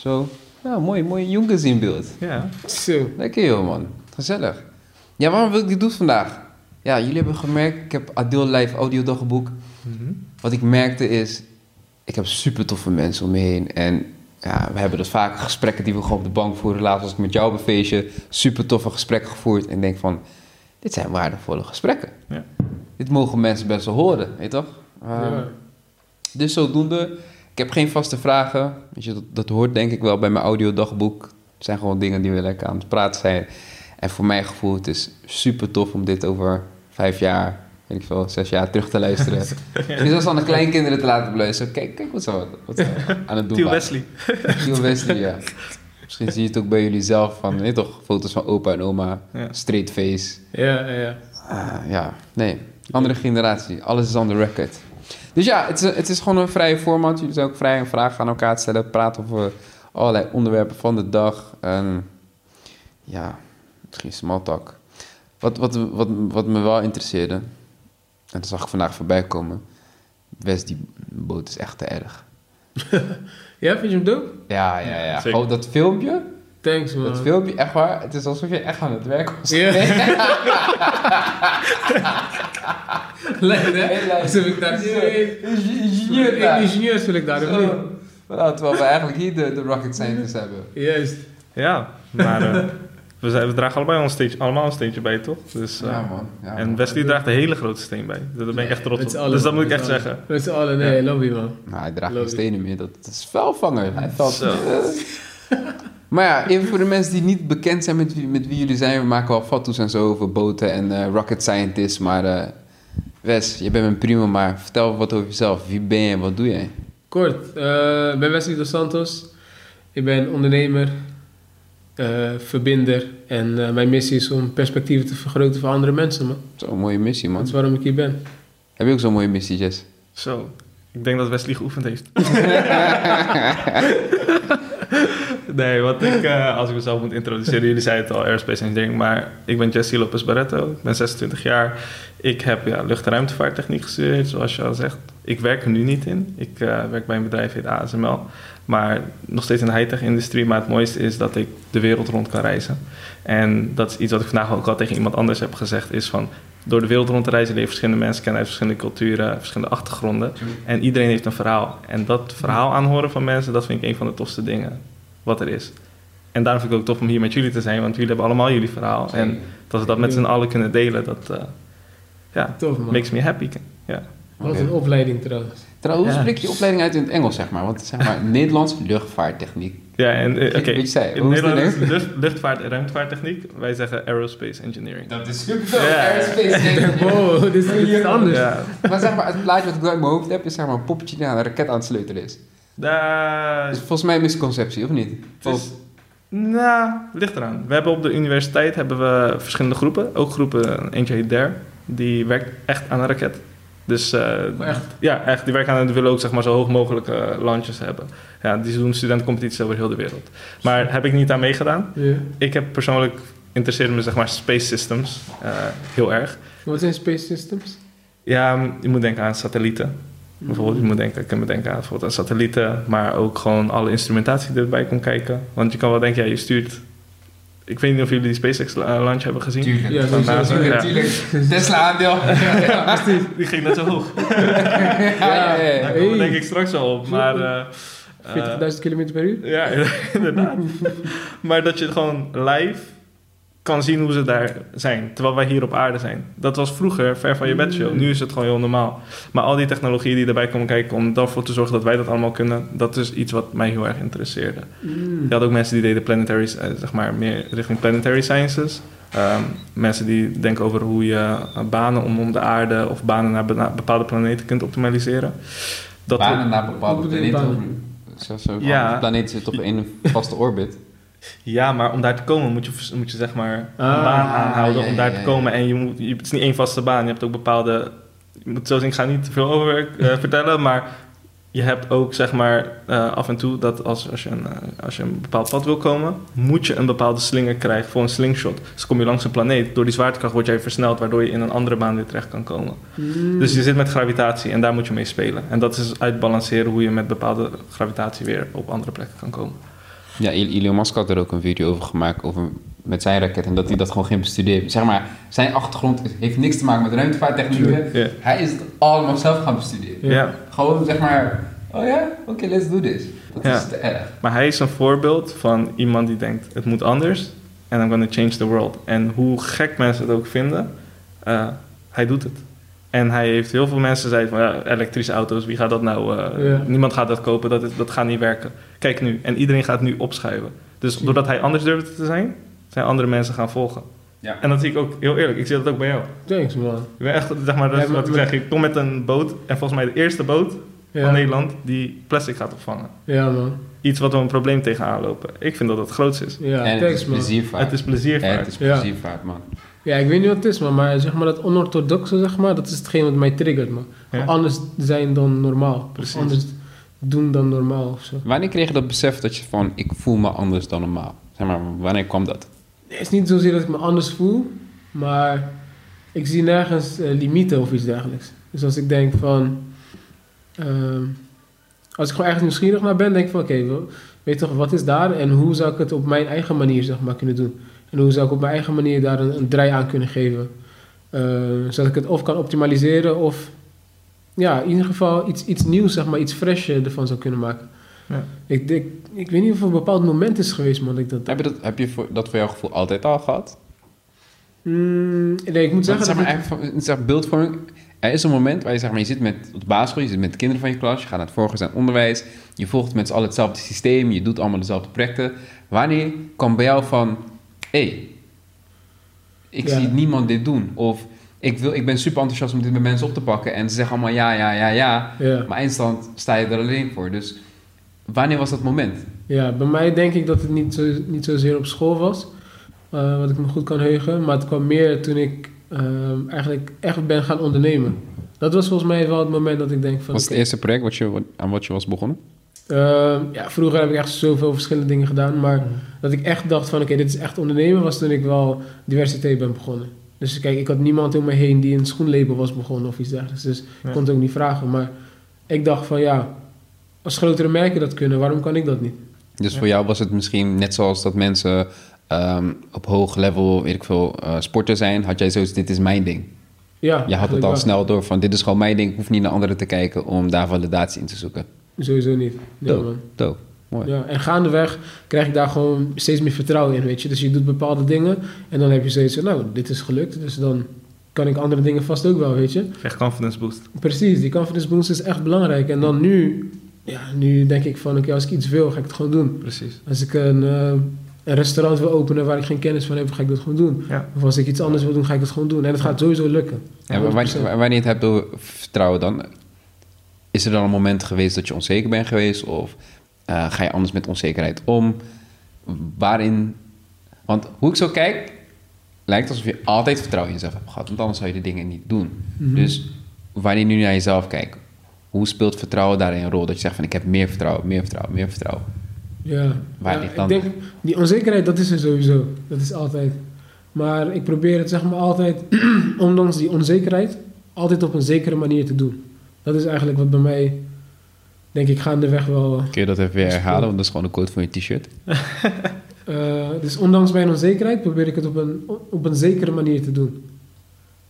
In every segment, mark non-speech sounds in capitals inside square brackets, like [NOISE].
Zo, ja, mooi, mooi jongens in beeld. Ja. Zo. Lekker joh, man. Gezellig. Ja, waarom wil ik dit doen vandaag? Ja, jullie hebben gemerkt, ik heb Adil Live audio dagboek. Mhm. Wat ik merkte is, ik heb super toffe mensen om me heen. En ja, we hebben dus vaak gesprekken die we gewoon op de bank voeren. Laatst was ik met jou op een feestje, super toffe gesprekken gevoerd. En ik denk van, dit zijn waardevolle gesprekken. Ja. Dit mogen mensen best wel horen, weet je toch? Ehm, Ja. Dus zodoende, heb geen vaste vragen. Weet je, dat, dat hoort denk ik wel bij mijn audiodagboek. Het zijn gewoon dingen die we lekker aan het praten zijn. En voor mijn gevoel, het is super tof om dit over vijf jaar, weet ik veel, zes jaar terug te luisteren. [LAUGHS] Dus zelfs aan de kleinkinderen te laten beluisteren. Kijk, kijk wat ze, wat ze aan het doen Tiel. Wesley. [LAUGHS] Tiel Wesley, ja. Misschien zie je het ook bij jullie zelf van, weet toch, foto's van opa en oma, Ja. straight face. Ja, ja. Ah, ja, nee. Andere generatie. Alles is on the record. Dus ja, het is, het is gewoon een vrije format. Jullie zijn ook vrij om vragen aan elkaar te stellen. Praten over allerlei onderwerpen van de dag. En ja, misschien small talk. Wat, wat, wat, wat me wel interesseerde, en dat zag ik vandaag voorbij komen. West, die boot is echt te erg. [LAUGHS] Ja, vind je hem dope? Ja, ja, ja. Gewoon dat filmpje. Thanks, man. Dat filmpje, echt waar. Het is alsof je echt aan het werk was. Ja. [LAUGHS] Lekker, hè? Alsof ik daar... Ingenieur. Ingenieurs wil ik daar? Zo. Nou, terwijl we eigenlijk hier de, de rocket scientists hebben. Juist. Ja, maar eh, [LAUGHS] we, zijn, we dragen allebei ons steentje, allemaal een steentje bij, toch? Dus, eh, Ja, man. Ja, en man. Wesley draagt een hele grote steen bij. Daar ben ik echt trots op. Dus dat moet ik echt zeggen. Met z'n allen, nee, Ja. love you, man. Nou, hij draagt geen stenen meer. Dat, dat is vuilvanger. Hij valt... [LAUGHS] Maar ja, even voor de mensen die niet bekend zijn met wie, met wie jullie zijn. We maken wel foto's en zo over boten en eh, rocket scientists. Maar eh, Wes, je bent een prima, maar vertel wat over jezelf. Wie ben je en wat doe jij? Kort, eh, ik ben Wesley dos Santos. Ik ben ondernemer, eh, verbinder. En eh, mijn missie is om perspectieven te vergroten voor andere mensen, man. Zo'n mooie missie, man. Dat is waarom ik hier ben. Heb je ook zo'n mooie missie, Jess? Zo. Ik denk dat Wesley geoefend heeft. [LAUGHS] nee, wat ik, eh, als ik mezelf moet introduceren, jullie zeiden het al, aerospace engineering, maar ik ben Jesse Lopez Barreto, ik ben 26 jaar. Ik heb ja, lucht- en ruimtevaarttechniek gestudeerd, zoals je al zegt. Ik werk er nu niet in. Ik eh, werk bij een bedrijf, heet ASML. Maar nog steeds in de high-tech-industrie. Maar het mooiste is dat ik de wereld rond kan reizen. En dat is iets wat ik vandaag ook al tegen iemand anders heb gezegd, is van... Door de wereld rond te reizen leer je verschillende mensen kennen uit verschillende culturen, verschillende achtergronden. En iedereen heeft een verhaal. En dat verhaal aanhoren van mensen, dat vind ik een van de tofste dingen wat er is. En daarom vind ik het ook tof om hier met jullie te zijn, want jullie hebben allemaal jullie verhaal. En dat we dat met z'n allen kunnen delen, dat eh, ja, Tof, makes me happy. Ja. Wat een opleiding trouwens. Trouwens, hoe Ja. spreek je opleiding uit in het Engels, zeg maar? Want zeg maar, [LAUGHS] Nederlands luchtvaarttechniek. Ja, en eh, oké. Je zei, In hoe is het Nederland in is het lucht, luchtvaart en ruimtevaarttechniek. Wij zeggen aerospace engineering. Dat is super Ja. Aerospace [LAUGHS] Wow, dit is is anders. Ja, Maar zeg maar, het plaatje wat ik wel in mijn hoofd heb, is zeg maar een poppetje die aan een raket aan het sleutelen is. Daar Dat is volgens mij een misconceptie, of niet? Het is, nou, ligt eraan. We hebben op de universiteit hebben we verschillende groepen. Ook groepen, eentje heet DARE. Die werkt echt aan een raket. Dus eh, Maar echt? ja, echt. Die werken aan en die willen ook zeg maar, zo hoog mogelijk eh, launches hebben. Ja, die doen studentencompetities over heel de wereld. Maar heb ik niet aan meegedaan. Ja. Ik heb persoonlijk interesseerde me zeg maar space systems eh, heel erg. Wat zijn space systems? Ja, je moet denken aan satellieten. Bijvoorbeeld, je moet denken, ik kan me denken aan, bijvoorbeeld aan satellieten, maar ook gewoon alle instrumentatie die erbij komt kijken. Want je kan wel denken, ja, je stuurt. Ik weet niet of jullie die SpaceX eh, launch hebben gezien. Tuurlijk. Ja, Van. NASA, Ja. ja. Tuurlijk. Tesla aandeel. [LAUGHS] Ja, Die ging net zo hoog. [LAUGHS] ja, ja. Daar ja. komen we denk ik straks wel op. Maar eh, eh, 40.000 km per uur? ja, [LAUGHS] inderdaad. maar dat je gewoon live kan zien hoe ze daar zijn, terwijl wij hier op aarde zijn. Dat was vroeger ver van je bedshow. Nu is het gewoon heel normaal. Maar al die technologieën die erbij komen kijken om ervoor te zorgen dat wij dat allemaal kunnen, dat is iets wat mij heel erg interesseerde. Mm. Je had ook mensen die deden planetary, eh, zeg maar, meer richting planetary sciences. Ehm, mensen die denken over hoe je eh, banen om, om de aarde of banen naar be- bepaalde planeten kunt optimaliseren. Dat Banen naar bepaalde planeten. Ja. De planeet zit op een vaste orbit. Ja, maar om daar te komen moet je, moet je zeg maar een Ah, baan aanhouden ja, om daar ja, te komen. En je moet, je, het is niet één vaste baan. Je hebt ook bepaalde... Je moet zo zien, ik ga niet te veel over eh, [LAUGHS] vertellen, maar je hebt ook zeg maar eh, af en toe dat als, als, je een, eh, als je een bepaald pad wil komen, moet je een bepaalde slinger krijgen voor een slingshot. Dus kom je langs een planeet, door die zwaartekracht word jij versneld, waardoor je in een andere baan weer terecht kan komen. Mm. Dus je zit met gravitatie en daar moet je mee spelen. En dat is uitbalanceren hoe je met bepaalde gravitatie weer op andere plekken kan komen. Ja, El- Elon Musk had er ook een video over gemaakt over, met zijn raket en dat hij dat gewoon geen bestudeerd. Zeg maar, zijn achtergrond heeft niks te maken met ruimtevaarttechnieken. Hij is het allemaal zelf gaan bestuderen. Ja. Gewoon zeg maar, oh ja, oké, let's do this. Dat is te erg. Maar hij is een voorbeeld van iemand die denkt, het moet anders. En I'm gonna change the world. En hoe gek mensen het ook vinden, eh, hij doet het. En hij heeft heel veel mensen zeiden van, ja, elektrische auto's, wie gaat dat nou? eh. Niemand gaat dat kopen, dat, is, dat gaat niet werken. Kijk nu, en iedereen gaat nu opschuiven. Dus doordat hij anders durfde te zijn, zijn andere mensen gaan volgen. Ja. En dat zie ik ook, heel eerlijk, ik zie dat ook bij jou. Thanks, man. Je bent echt, zeg maar, dat Ja, is maar- wat ik zeg, je komt met een boot, en volgens mij de eerste boot van Nederland, die plastic gaat opvangen. ja man. Iets wat we een probleem tegenaan lopen. Ik vind dat het grootste is. Ja, en het thanks, is man. pleziervaart. Het is pleziervaart. Ja, het is pleziervaart, man. Ja, ik weet niet wat het is, man, maar zeg maar dat onorthodoxe, zeg maar, dat is hetgeen wat mij triggert, man. Ja. Anders zijn dan normaal. Precies. Anders doen dan normaal of zo. Wanneer kreeg je dat besef dat je van, ik voel me anders dan normaal? Zeg maar, wanneer kwam dat? Het is niet zozeer dat ik me anders voel, maar ik zie nergens eh, limieten of iets dergelijks. Dus als ik denk van... ehm, als ik gewoon ergens nieuwsgierig naar ben, denk ik van... Oké, weet toch, wat is daar en hoe zou ik het op mijn eigen manier zeg maar, kunnen doen? En hoe zou ik op mijn eigen manier daar een, een draai aan kunnen geven? Eh, zodat ik het of kan optimaliseren of... Ja, in ieder geval iets, iets nieuws, zeg maar, iets fresh ervan zou kunnen maken. Ja. Ik, denk, ik weet niet of er een bepaald moment is geweest, man, dat ik dat... Heb je dat, heb je voor, dat voor jouw gevoel altijd al gehad? Mm, nee, ik moet Want zeggen... zeg dat maar, ik- even zeg, beeldvorming. Er is een moment waar je, zeg maar, je zit met, op de basisschool, je zit met de kinderen van je klas, je gaat naar het voorgezet onderwijs, je volgt met z'n allen hetzelfde systeem, je doet allemaal dezelfde projecten. Wanneer kwam bij jou van, hé, hey, ik Ja. zie niemand dit doen? Of ik, wil, ik ben super enthousiast om dit met mensen op te pakken en ze zeggen allemaal ja, ja, ja, ja. Ja. Maar eindstand sta je er alleen voor. Dus wanneer was dat moment? Ja, bij mij denk ik dat het niet, zo, niet zozeer op school was, eh, wat ik me goed kan heugen, maar het kwam meer toen ik ehm, eigenlijk echt ben gaan ondernemen. Dat was volgens mij wel het moment dat ik denk van... was het eerste project wat je, aan wat je was begonnen? ehm, ja, vroeger heb ik echt zoveel verschillende dingen gedaan, maar dat ik echt dacht van oké, dit is echt ondernemen, was toen ik wel diversiteit ben begonnen. Dus kijk, ik had niemand om me heen die een schoenlabel was begonnen of iets dergelijks, dus Ja. ik kon het ook niet vragen. Maar ik dacht van ja, als grotere merken dat kunnen, waarom kan ik dat niet? Dus Ja. voor jou was het misschien net zoals dat mensen ehm, op hoog level, weet ik veel, eh sporten zijn, had jij zoiets, dit is mijn ding. Ja, Je had het al wel. snel door van, dit is gewoon mijn ding, ik hoef niet naar anderen te kijken om daar validatie in te zoeken. Sowieso niet. Nee, Dope. Mooi. Ja, en gaandeweg krijg ik daar gewoon steeds meer vertrouwen in, weet je. Dus je doet bepaalde dingen en dan heb je zoiets van, nou, dit is gelukt. Dus dan kan ik andere dingen vast ook wel, weet je. Echt confidence boost. Precies, die confidence boost is echt belangrijk. En dan nu, ja, nu denk ik van, oké, als ik iets wil, ga ik het gewoon doen. Precies. Als ik een, eh, een restaurant wil openen waar ik geen kennis van heb, ga ik dat gewoon doen. Ja. Of als ik iets anders wil doen, ga ik het gewoon doen. En het gaat sowieso lukken. En wanneer, 100%. wanneer je het hebt over vertrouwen dan, is er dan een moment geweest dat je onzeker bent geweest? Of eh, ga je anders met onzekerheid om? Waarin, want hoe ik zo kijk, lijkt alsof je altijd vertrouwen in jezelf hebt gehad. Want anders zou je de dingen niet doen. Mhm. Dus wanneer je nu naar jezelf kijkt, hoe speelt vertrouwen daarin een rol? Dat je zegt van ik heb meer vertrouwen, meer vertrouwen, meer vertrouwen. Ja, Waar ja ligt ik dan- denk, die onzekerheid, dat is er sowieso. Dat is altijd. Maar ik probeer het zeg maar altijd, [CLEARS THROAT] ondanks die onzekerheid, altijd op een zekere manier te doen. Dat is eigenlijk wat bij mij, denk ik, gaandeweg wel... Kun je dat even weer herhalen? Want dat is gewoon een quote van je t-shirt. [LAUGHS] eh, dus ondanks mijn onzekerheid probeer ik het op een, op een zekere manier te doen.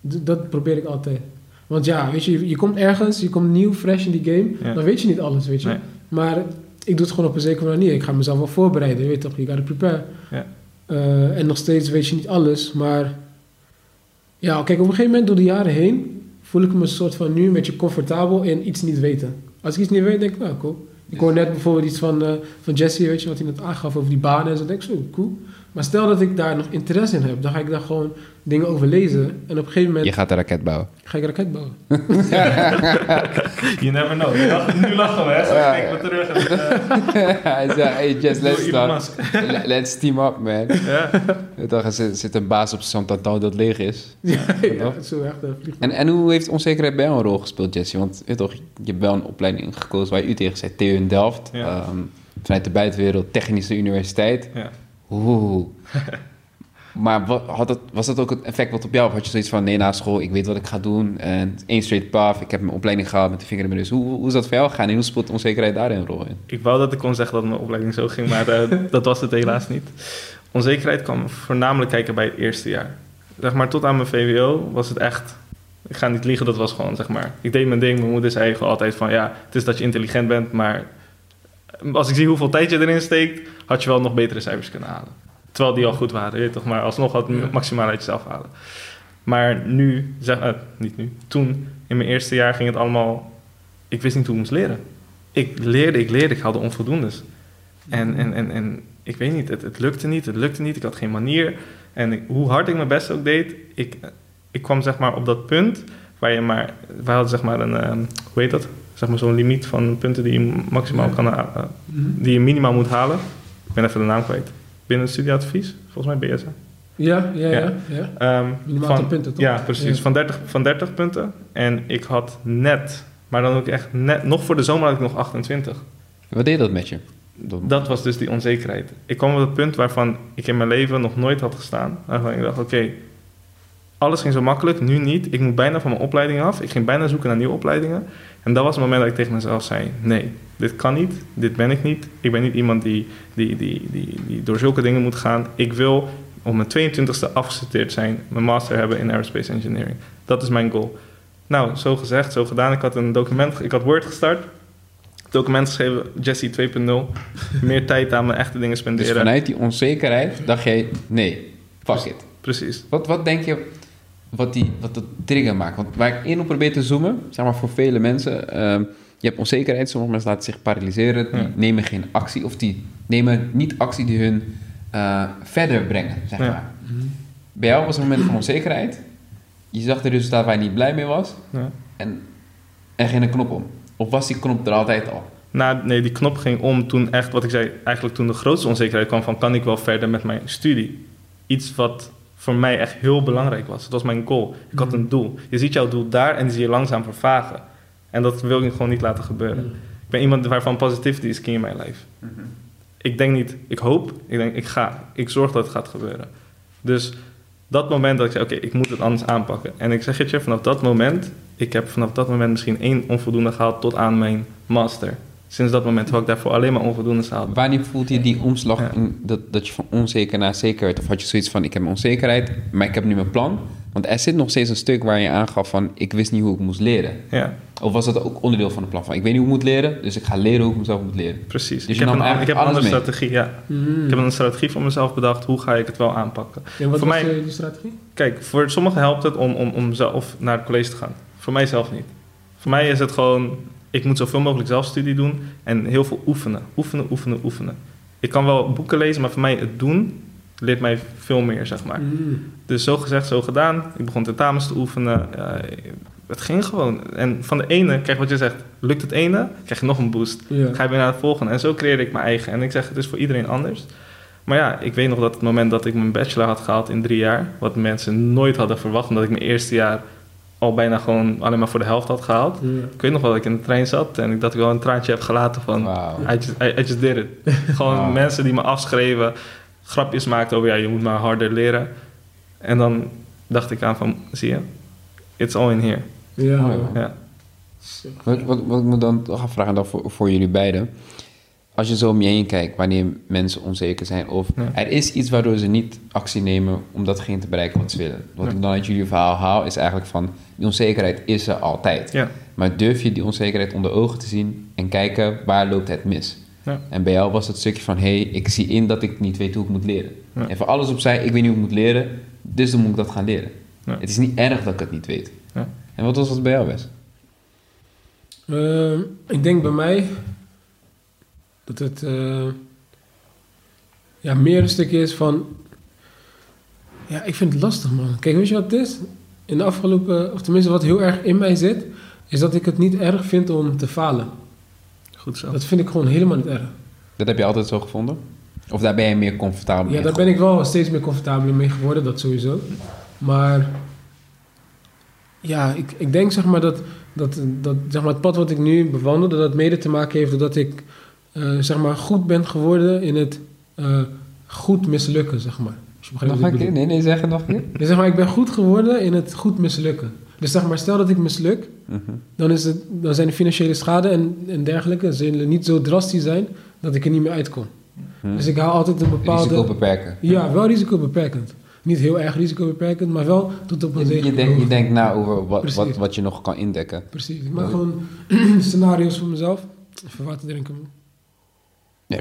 D- dat probeer ik altijd. Want ja, weet je, je, komt ergens, je komt nieuw, fresh in die game, Ja. dan weet je niet alles, weet je. Nee. Maar ik doe het gewoon op een zekere manier. Ik ga mezelf wel voorbereiden, je weet toch, je gotta prepare. Ja. Eh, en nog steeds weet je niet alles, maar... Ja, kijk, op een gegeven moment door de jaren heen... voel ik me een soort van nu een beetje comfortabel in iets niet weten. Als ik iets niet weet, denk ik, nou, cool. Ik hoor net bijvoorbeeld iets van, eh, van Jesse, weet je, wat hij net aangaf over die banen en zo. denk ik, zo, cool. Maar stel dat ik daar nog interesse in heb, dan ga ik daar gewoon dingen over lezen. En op een gegeven moment Je gaat een raket bouwen. ga ik een raket bouwen. [LAUGHS] [LAUGHS] You never know. Nu lachen- Nu lachen we, hè. Zo Ja. kijken we terug. Eh, [LAUGHS] Hij zei, hey Jess, let's, start. Let's team up, man. ja. Dan er zit, zit een baas op Santander dat leeg is. ja, ja, zo echt. En, en hoe heeft onzekerheid bij jou een rol gespeeld, Jesse? Want weet toch, je hebt wel een opleiding gekozen waar je u tegen zei, TU in Delft. Ja. Ehm, vanuit de buitenwereld, Technische Universiteit. Ja. Oeh. [LAUGHS] Maar wat, had was dat ook het effect wat op jou? Of had je zoiets van, nee, na school, ik weet wat ik ga doen. En één straight path, ik heb mijn opleiding gehaald met de vinger in mijn neus. Hoe, hoe is dat voor jou gegaan en hoe speelt onzekerheid daarin een rol in? Ik wou dat ik kon zeggen dat mijn opleiding zo ging, maar eh, [LAUGHS] dat was het helaas niet. Onzekerheid kwam voornamelijk kijken bij het eerste jaar. Zeg maar, tot aan mijn VWO was het echt... Ik ga niet liegen, dat was gewoon, zeg maar... Ik deed mijn ding, mijn moeder zei gewoon altijd van... Ja, het is dat je intelligent bent, maar... Als ik zie hoeveel tijd je erin steekt... had je wel nog betere cijfers kunnen halen. Terwijl die al goed waren, weet je toch? Maar alsnog had het maximaal uit jezelf halen. Maar nu, zeg, eh, niet nu, toen... In mijn eerste jaar ging het allemaal... Ik wist niet hoe ik moest leren. Ik leerde, ik leerde, ik haalde onvoldoendes. En, en, en, en ik weet niet, het, het lukte niet, het lukte niet. Ik had geen manier. En ik- hoe hard ik mijn best ook deed, ik, ik kwam zeg maar op dat punt waar je maar... Wij hadden zeg maar een, ehm, hoe heet dat? Zeg maar zo'n limiet van punten die je maximaal kan... ha- eh, die je minimaal moet halen. Ik ben even de naam kwijt. Binnen het studieadvies, volgens mij BSA. Ja, ja, ja. Ja. ja. Ehm, Minimaal van- punten, toch? Ja, precies. Ja. Van, 30, van 30 punten. En ik had net, maar dan ook echt net... Nog voor de zomer had ik nog 28. Wat deed dat met je? Dat- Dat was dus die onzekerheid. Ik kwam op het punt waarvan ik in mijn leven nog nooit had gestaan. Waarvan ik dacht, oké, alles ging zo makkelijk, nu niet. Ik moet bijna van mijn opleiding af. Ik ging bijna zoeken naar nieuwe opleidingen. En dat was het moment dat ik tegen mezelf zei, nee, dit kan niet. Dit ben ik niet. Ik ben niet iemand die, die, die, die, die door zulke dingen moet gaan. Ik wil op mijn 22e afgestudeerd zijn, mijn master hebben in aerospace engineering. Dat is mijn goal. Nou, zo gezegd, zo gedaan. Ik had een document, ik had Word gestart. Document geschreven, Jesse 2.0. Meer [LAUGHS] tijd aan mijn echte dingen Dus spenderen. vanuit die onzekerheid dacht jij, nee, fuck it. Precies. Wat, wat denk je wat, die, wat de trigger maakt? Want waar ik in op probeer te zoomen, zeg maar voor vele mensen, ehm, je hebt onzekerheid, sommige mensen laten zich paralyseren, die Ja. nemen geen actie of die nemen niet actie die hun eh, verder brengen, zeg Ja. maar. Bij jou was een moment van onzekerheid, je zag de resultaat waar je niet blij mee was Ja. en er ging een knop om. Of was die knop er altijd al? Nou, nee, die knop ging om toen echt, wat ik zei, eigenlijk toen de grootste onzekerheid kwam van, kan ik wel verder met mijn studie? Iets wat voor mij echt heel belangrijk was. Dat was mijn goal. Ik had een doel. Je ziet jouw doel daar en die zie je langzaam vervagen. En dat wil ik gewoon niet laten gebeuren. Ik ben iemand waarvan positivity is key in mijn life. Ik denk niet, ik hoop, ik denk, ik ga. Ik zorg dat het gaat gebeuren. Dus dat moment dat ik zei, oké, ik moet het anders aanpakken. En ik zeg het je, vanaf dat moment, ik heb vanaf dat moment misschien één onvoldoende gehaald tot aan mijn master. Sinds dat moment had ik daarvoor alleen maar onvoldoende gehaald. Wanneer voelde je die omslag Ja. in dat, dat je van onzeker naar zeker werd? Of had je zoiets van, ik heb mijn onzekerheid, maar ik heb nu mijn plan? Want er zit nog steeds een stuk waar je aangaf van, ik wist niet hoe ik moest leren. Ja, Of was dat ook onderdeel van het plan van, ik weet niet hoe ik moet leren, dus ik ga leren hoe ik mezelf moet leren. precies. Dus je ik heb nam een, ik heb een andere mee. strategie, ja. Mm. Ik heb een strategie voor mezelf bedacht. Hoe ga ik het wel aanpakken? En wat voor was mij- die strategie? Kijk, voor sommigen helpt het om, om, om zelf naar het college te gaan. Voor mij zelf niet. Voor mij is het gewoon, ik moet zoveel mogelijk zelfstudie doen en heel veel oefenen. Oefenen, oefenen, oefenen. Ik kan wel boeken lezen, maar voor mij het doen leert mij veel meer, zeg maar. Mm. Dus zo gezegd, zo gedaan. Ik begon tentamens te oefenen. Het ging gewoon. En van de ene, kijk wat je zegt, lukt het ene, krijg je nog een boost. Ga je weer naar het volgende. En zo creëerde ik mijn eigen. En ik zeg, het is voor iedereen anders. Maar ja, ik weet nog dat het moment dat ik mijn bachelor had gehaald in drie jaar, wat mensen nooit hadden verwacht, omdat ik mijn eerste jaar al bijna gewoon alleen maar voor de helft had gehaald. Ja. Ik weet nog wel dat ik in de trein zat en ik dat ik wel een traantje heb gelaten van, Wauw. I just, I, I just did it. [LAUGHS] gewoon mensen die me afschreven, grapjes maakten over, ja, je moet maar harder leren. En dan dacht ik aan van, zie je, it's all in here. Ja. Oh, ja. Wat, wat, wat ik me dan toch afvragen dan voor, voor jullie beiden. Als je zo om je heen kijkt, wanneer mensen onzeker zijn... of Ja. er is iets waardoor ze niet actie nemen om datgene te bereiken wat ze willen. Wat Ja. ik dan uit jullie verhaal haal, is eigenlijk van... die onzekerheid is er altijd. Ja. Maar durf je die onzekerheid onder ogen te zien... en kijken waar loopt het mis? Ja. En bij jou was het stukje van... hé, hey, ik zie in dat ik niet weet hoe ik moet leren. Ja. En voor alles opzij, ik weet niet hoe ik moet leren... dus dan moet ik dat gaan leren. Ja. Het is niet erg dat ik het niet weet. Ja. En wat was dat bij jou, Wes? Ehm, ik denk bij mij dat het eh, ja, meer een stukje is van. Ja, ik vind het lastig, man. Kijk, weet je wat het is? In de afgelopen, of tenminste wat heel erg in mij zit, is dat ik het niet erg vind om te falen. Goed zo. Dat vind ik gewoon helemaal niet erg. Dat heb je altijd zo gevonden? Of daar ben je meer comfortabel mee? Ja, daar ben ik wel steeds meer comfortabel mee geworden, dat sowieso. Maar ja, ik, ik denk zeg maar dat, dat, dat zeg maar het pad wat ik nu bewandel, dat dat mede te maken heeft doordat ik eh, zeg maar goed ben geworden in het eh, goed mislukken, zeg maar. Je Nog een keer? Nee, nee, zeg het nog een keer. Dus zeg maar, ik ben goed geworden in het goed mislukken. Dus zeg maar, stel dat ik misluk, Mhm. dan, is het, dan zijn de financiële schade en, en dergelijke zullen niet zo drastisch zijn dat ik er niet meer uitkom. Hm. Dus ik hou altijd een bepaalde... Risico beperken. Ja, wel risicobeperkend. Niet heel erg risicobeperkend, maar wel tot op een zekere je, denkt, je denkt na over wat, wat, wat je nog kan indekken. Precies. Ik maak gewoon [CLEARS THROAT] scenario's voor mezelf. Even water drinken. Man.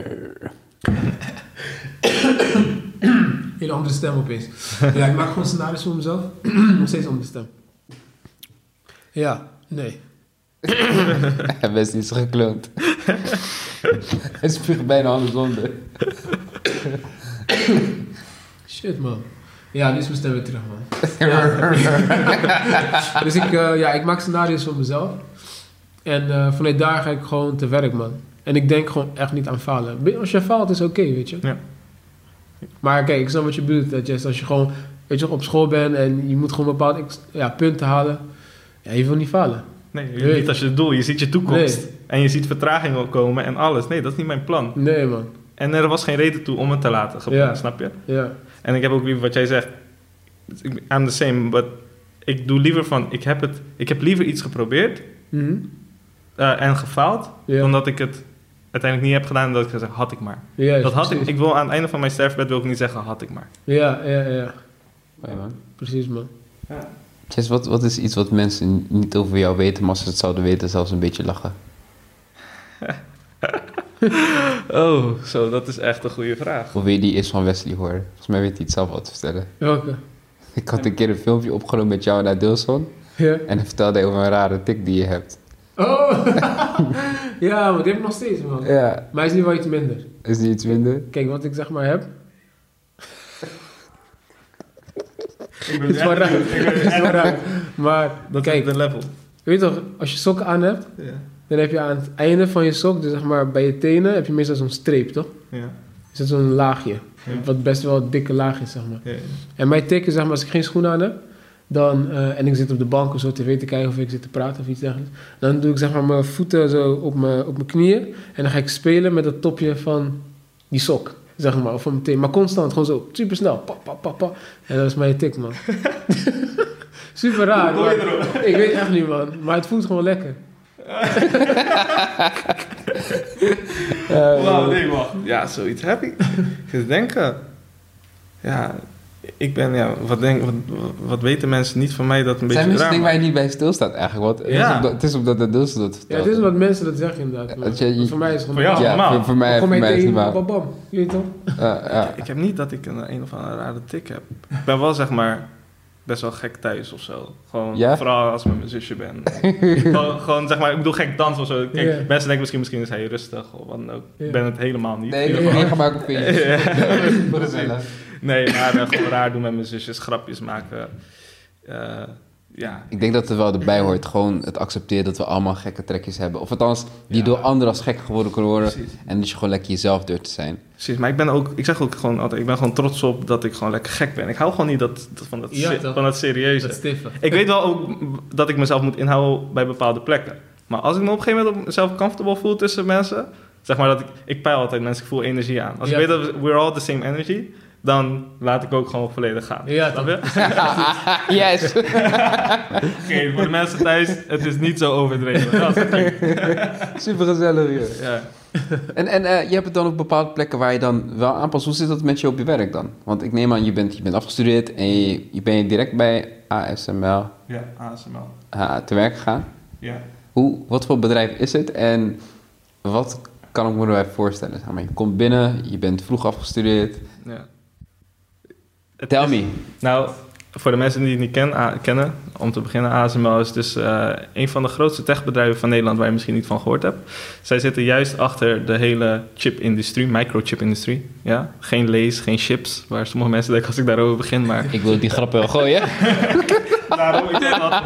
[COUGHS] Hele andere stem opeens. Ja, ik maak gewoon scenario's voor mezelf. [COUGHS] Nog steeds andere stem. Ja, nee. [COUGHS] Hij best iets gekloond. Hij spuugt bijna alles onder. Shit, man. Ja, nu is mijn stem weer terug, man. [LAUGHS] dus ik, eh, ja, ik maak scenario's voor mezelf. En eh, vanuit daar ga ik gewoon te werk, man. En ik denk gewoon echt niet aan falen. Als je faalt, is oké, weet je. Ja. Maar kijk, ik snap wat je bedoelt. Dat je, als je gewoon weet je, op school bent en je moet gewoon bepaalde ja, punten halen. Ja, je wil niet falen. Nee, Nee. niet als je het doel. Je ziet je toekomst. Nee. En je ziet vertragingen komen en alles. Nee, dat is niet mijn plan. Nee, man. En er was geen reden toe om het te laten gebeuren, Ja. snap je? Ja. En ik heb ook liever wat jij zegt. I'm the same, but ik doe liever van... Ik heb, het, ik heb liever iets geprobeerd Mhm. eh, en gefaald... Ja. dan dat ik het uiteindelijk niet heb gedaan dat ik zeg, had ik maar. Juist, dat had ik. precies. Ik wil aan het einde van mijn sterfbed wil ik niet zeggen, had ik maar. Ja, ja, ja. Hoi, man. Precies, man. Jess, wat, wat is iets wat mensen niet over jou weten, maar als ze het zouden weten, zelfs een beetje lachen? [LAUGHS] Oh, zo, dat is echt een goede vraag. Of wil je die eerst van Wesley horen? Volgens mij weet hij het zelf wel te vertellen. Welke? Ik had een keer een filmpje opgenomen met jou en Adilson. Ja. En hij vertelde over een rare tik die je hebt. Oh! [LAUGHS] ja, maar die heb ik nog steeds, man. Ja, Maar is nu wel iets minder. is die iets minder? Kijk, wat ik zeg maar heb. Ik [LAUGHS] Het is wel raar. Het is wel raar. Maar Dat kijk, is de level. weet je toch, als je sokken aan hebt, Ja. dan heb je aan het einde van je sok, dus zeg maar bij je tenen, heb je meestal zo'n streep, toch? Ja. Is dat zo'n laagje? Ja. Wat best wel een dikke laag is, zeg maar. Ja. En mijn tikken, zeg maar, als ik geen schoenen aan heb, dan, eh, en ik zit op de bank of zo tv te kijken of ik zit te praten of iets dergelijks, dan doe ik zeg maar mijn voeten zo op mijn, op mijn knieën en dan ga ik spelen met het topje van die sok, zeg maar, of van mijn teen. Maar constant, gewoon zo, super snel, pa, pa, pa, pa. En dat is mijn tik, man. [LAUGHS] super raar, Hoe kom je maar- erop? ik weet echt niet, man. Maar het voelt gewoon lekker. [LAUGHS] Wauw, nee, wacht. Ja, zoiets heb ik. Ik denken. Ja, ik ben, ja, wat, denk, wat, wat weten mensen niet van mij dat een beetje zijn misschien raar dingen waar je niet bij stilstaat eigenlijk. Want het, Ja. is, omdat, het is omdat Adilson dat Ja, het is wat mensen dat zeggen inderdaad. je- voor mij is het gewoon jou ja, normaal. voor, voor mij, voor mij is het waar. bam, bam. Je weet toch? Ja, ja. Ik heb niet dat ik een, een of andere rare tik heb. Ik ben wel, zeg maar, best wel gek thuis of zo. Gewoon, Ja? vooral als ik met mijn zusje ben. [LAUGHS] gewoon, gewoon, zeg maar, ik bedoel gek dansen of zo. Kijk, mensen denken misschien, misschien is hij rustig of wat dan ook. Ik ben het helemaal niet. Nee, ik geval- gemaakt op je. [LAUGHS] [LAUGHS] Nee, maar gewoon raar doen met mijn zusjes, grapjes maken. Eh, ja, Ik denk dat het wel erbij hoort. Gewoon het accepteren dat we allemaal gekke trekjes hebben. Of althans, die Ja. door anderen als gek geworden kunnen worden. precies. En dat je gewoon lekker jezelf durft te zijn. Precies, maar ik ben ook, ik zeg ook gewoon altijd, ik ben gewoon trots op dat ik gewoon lekker gek ben. Ik hou gewoon niet dat, dat- van, dat, Ja, van dat serieuze. Dat stiffen. Ik weet wel ook dat ik mezelf moet inhouden bij bepaalde plekken. Maar als ik me op een gegeven moment op mezelf comfortable voel tussen mensen, zeg maar dat ik, ik peil altijd mensen, ik voel energie aan. Als Ja. ik weet dat we- we're all the same energy, dan laat ik ook gewoon volledig gaan. Ja, Snap je? [LAUGHS] yes! [LAUGHS] Oké, voor de mensen thuis, het is niet zo overdreven. Dat is [LAUGHS] oké. Super gezellig hier. Ja. En, en eh, je hebt het dan op bepaalde plekken waar je dan wel aanpast. Hoe zit dat met je op je werk dan? Want ik neem aan, je bent, je bent afgestudeerd en je, je bent direct bij ASML ja, ASML. eh, te werk gegaan. Ja. Hoe, wat voor bedrijf is het en wat kan ik me erbij voorstellen? Je komt binnen, je bent vroeg afgestudeerd. ja. Het Tell is- me. Nou, voor de mensen die het niet ken, a- kennen, om te beginnen, ASML is dus eh, een van de grootste techbedrijven van Nederland waar je misschien niet van gehoord hebt. Zij zitten juist achter de hele chip-industrie, microchip-industrie. Ja? Geen lees, geen chips, waar sommige mensen denken als ik daarover begin, maar... Ik wil die grap wel gooien. [LAUGHS] Daarom, ik dat.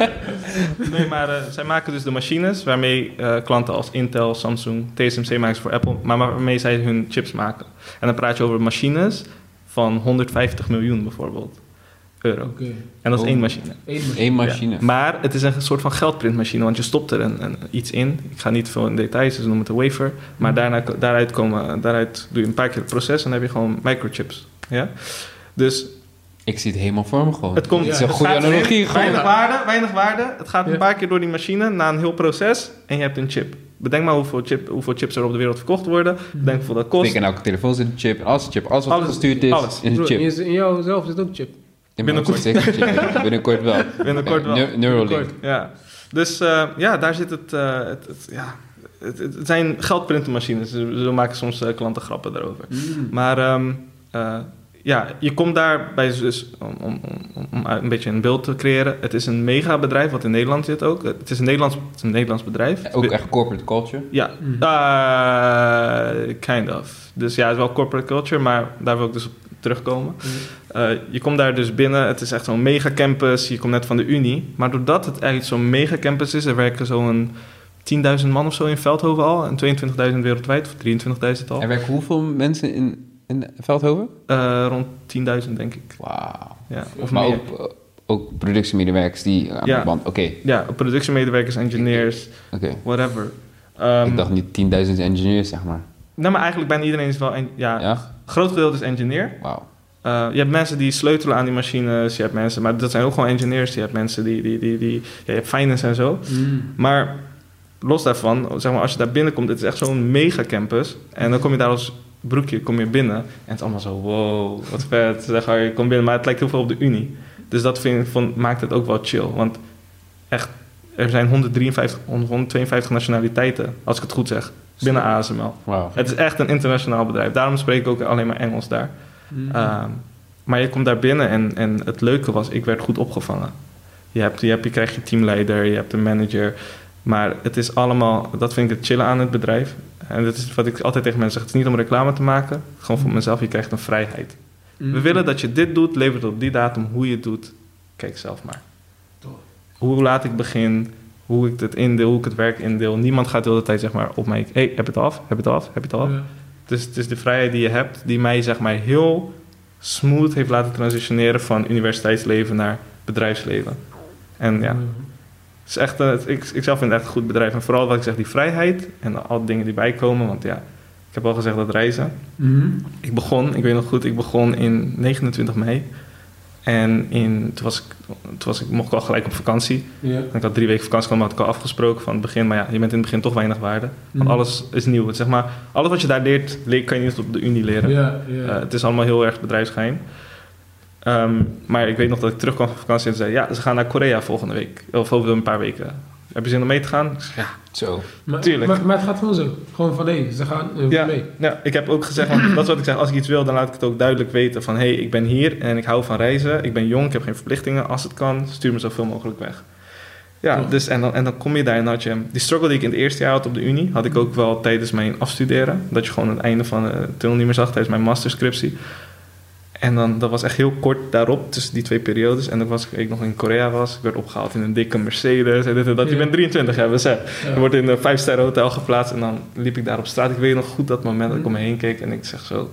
[LAUGHS] Nee, maar eh, zij maken dus de machines waarmee eh, klanten als Intel, Samsung, TSMC maken ze voor Apple, maar waarmee zij hun chips maken. En dan praat je over machines van 150 miljoen bijvoorbeeld euro. Oké. En dat is Oh. één machine. Eén machine. Ja. Maar het is een soort van geldprintmachine, want je stopt er een, een, iets in. Ik ga niet veel in details, dus noem het een wafer. Maar daarna, daaruit, komen, daaruit doe je een paar keer het proces en dan heb je gewoon microchips. Ja? Dus Ik zie het helemaal voor me gewoon. het komt... Het is een goede analogie. Weinig waarde, weinig waarde. Het gaat Ja. een paar keer door die machine na een heel proces en je hebt een chip. Bedenk maar hoeveel, chip, hoeveel chips er op de wereld verkocht worden. Bedenk hoeveel dat kost. Denk in elke telefoon zit een chip. Als een chip, alles wat Alles, gestuurd is, alles. is een chip. in, in jou zelf zit ook een chip. In Binnenkort. een chip. Binnenkort wel. [LAUGHS] Binnenkort wel. Ne- Neuralink. Binnenkort. Ja, dus eh, ja, daar zit het, eh, het, het- ja, het, het het zijn geldprintenmachines. Zo zo maken soms eh, klanten grappen daarover. Mm. Maar ehm, eh, ja, je komt daar bij dus om, om, om, om een beetje een beeld te creëren. Het is een mega bedrijf wat in Nederland zit ook. Het is een Nederlands, het is een Nederlands bedrijf. Ook echt corporate culture. Ja, Mm. eh, kind of. Dus ja, het is wel corporate culture, maar daar wil ik dus op terugkomen. Eh, je komt daar dus binnen, het is echt zo'n mega campus. Je komt net van de Unie. Maar doordat het eigenlijk zo'n mega campus is, er werken zo'n 10.000 man of zo in Veldhoven al. En 22.000 wereldwijd, of 23.000 al. Er werken hoeveel mensen in, in Veldhoven? Eh, rond 10.000 denk ik. Wauw. Ja, of Maar meer. ook, ook productiemedewerkers die aan Ja. de band... Oké, Ja, productiemedewerkers, engineers, oké. whatever. Ehm, Ik dacht niet 10.000 engineers, zeg maar. Nou, maar eigenlijk bijna iedereen is wel... En, ja, Ja? groot gedeelte is engineer. Wauw. Eh, je hebt mensen die sleutelen aan die machines. Je hebt mensen, maar dat zijn ook gewoon engineers. Je hebt mensen die, die, die, die ja, je hebt finance en zo. Mm. Maar los daarvan, zeg maar, als je daar binnenkomt, het is echt zo'n mega campus. En dan kom je daar als broekje kom je binnen. En het is allemaal zo, wow, wat vet. Zeg maar, je komt binnen, maar het lijkt heel veel op de Unie. Dus dat vind, ik- vond, maakt het ook wel chill. Want echt, er zijn 153, 152 nationaliteiten, als ik het goed zeg, binnen ASML. Wauw. Het is echt een internationaal bedrijf. Daarom spreek ik ook alleen maar Engels daar. Mm. Ehm, maar je komt daar binnen en, en het leuke was, ik werd goed opgevangen. Je, hebt, je, hebt, je krijgt je teamleider, je hebt een manager. Maar het is allemaal, dat vind ik het chillen aan het bedrijf. En dat is wat ik altijd tegen mensen zeg. Het is niet om reclame te maken. Gewoon voor mezelf, je krijgt een vrijheid. Mm. We willen dat je dit doet, levert op die datum. Hoe je het doet, kijk zelf maar. Tof. Hoe laat ik begin, hoe ik het indeel, hoe ik het werk indeel. Niemand gaat de hele tijd zeg maar op mij... hey, heb je het af? Heb je het af? Heb je het af? Ja. Dus het is de vrijheid die je hebt, die mij zeg maar heel smooth heeft laten transitioneren van universiteitsleven naar bedrijfsleven. En ja, Mm. Is echt, eh, ik, ik zelf vind het echt een goed bedrijf. En vooral wat ik zeg, die vrijheid en al die dingen die bijkomen. Want ja, ik heb al gezegd dat reizen. Mm. Ik begon, ik weet nog goed, ik begon in 29 mei. En in, toen, was ik, toen was ik, mocht ik al gelijk op vakantie. En ik had drie weken vakantie maar had ik al afgesproken van het begin. Maar ja, je bent in het begin toch weinig waarde. Want Mhm. alles is nieuw. Het, zeg maar, alles wat je daar leert, leer- kan je niet op de Unie leren. Eh, het is allemaal heel erg bedrijfsgeheim. Ehm, maar ik weet nog dat ik terugkwam van vakantie en zei... ja, ze gaan naar Korea volgende week. Of over een paar weken. Heb je zin om mee te gaan? Ik ja, Zo. maar, tuurlijk. Maar, maar het gaat gewoon zo. Gewoon van, hé, ze gaan Ja. mee. ja, ik heb ook gezegd, want [CLEARS THROAT] dat is wat ik zeg. Als ik iets wil, dan laat ik het ook duidelijk weten van... hé, hey, ik ben hier en ik hou van reizen. Ik ben jong, ik heb geen verplichtingen. Als het kan, stuur me zoveel mogelijk weg. Ja, dus en dan, en dan kom je daar en had je... Die struggle die ik in het eerste jaar had op de Unie... had ik ook wel tijdens mijn afstuderen. Dat je gewoon het einde van de tunnel niet meer zag tijdens mijn masterscriptie. En dan, dat was echt heel kort daarop, tussen die twee periodes. En dan was ik, nog in Korea was. Ik werd opgehaald in een dikke Mercedes en dit en dat. Je bent 23, hè, besef. Ja. Je wordt in een vijfsterren hotel geplaatst en dan liep ik daar op straat. Ik weet nog goed dat moment dat ik om me heen keek en ik zeg zo...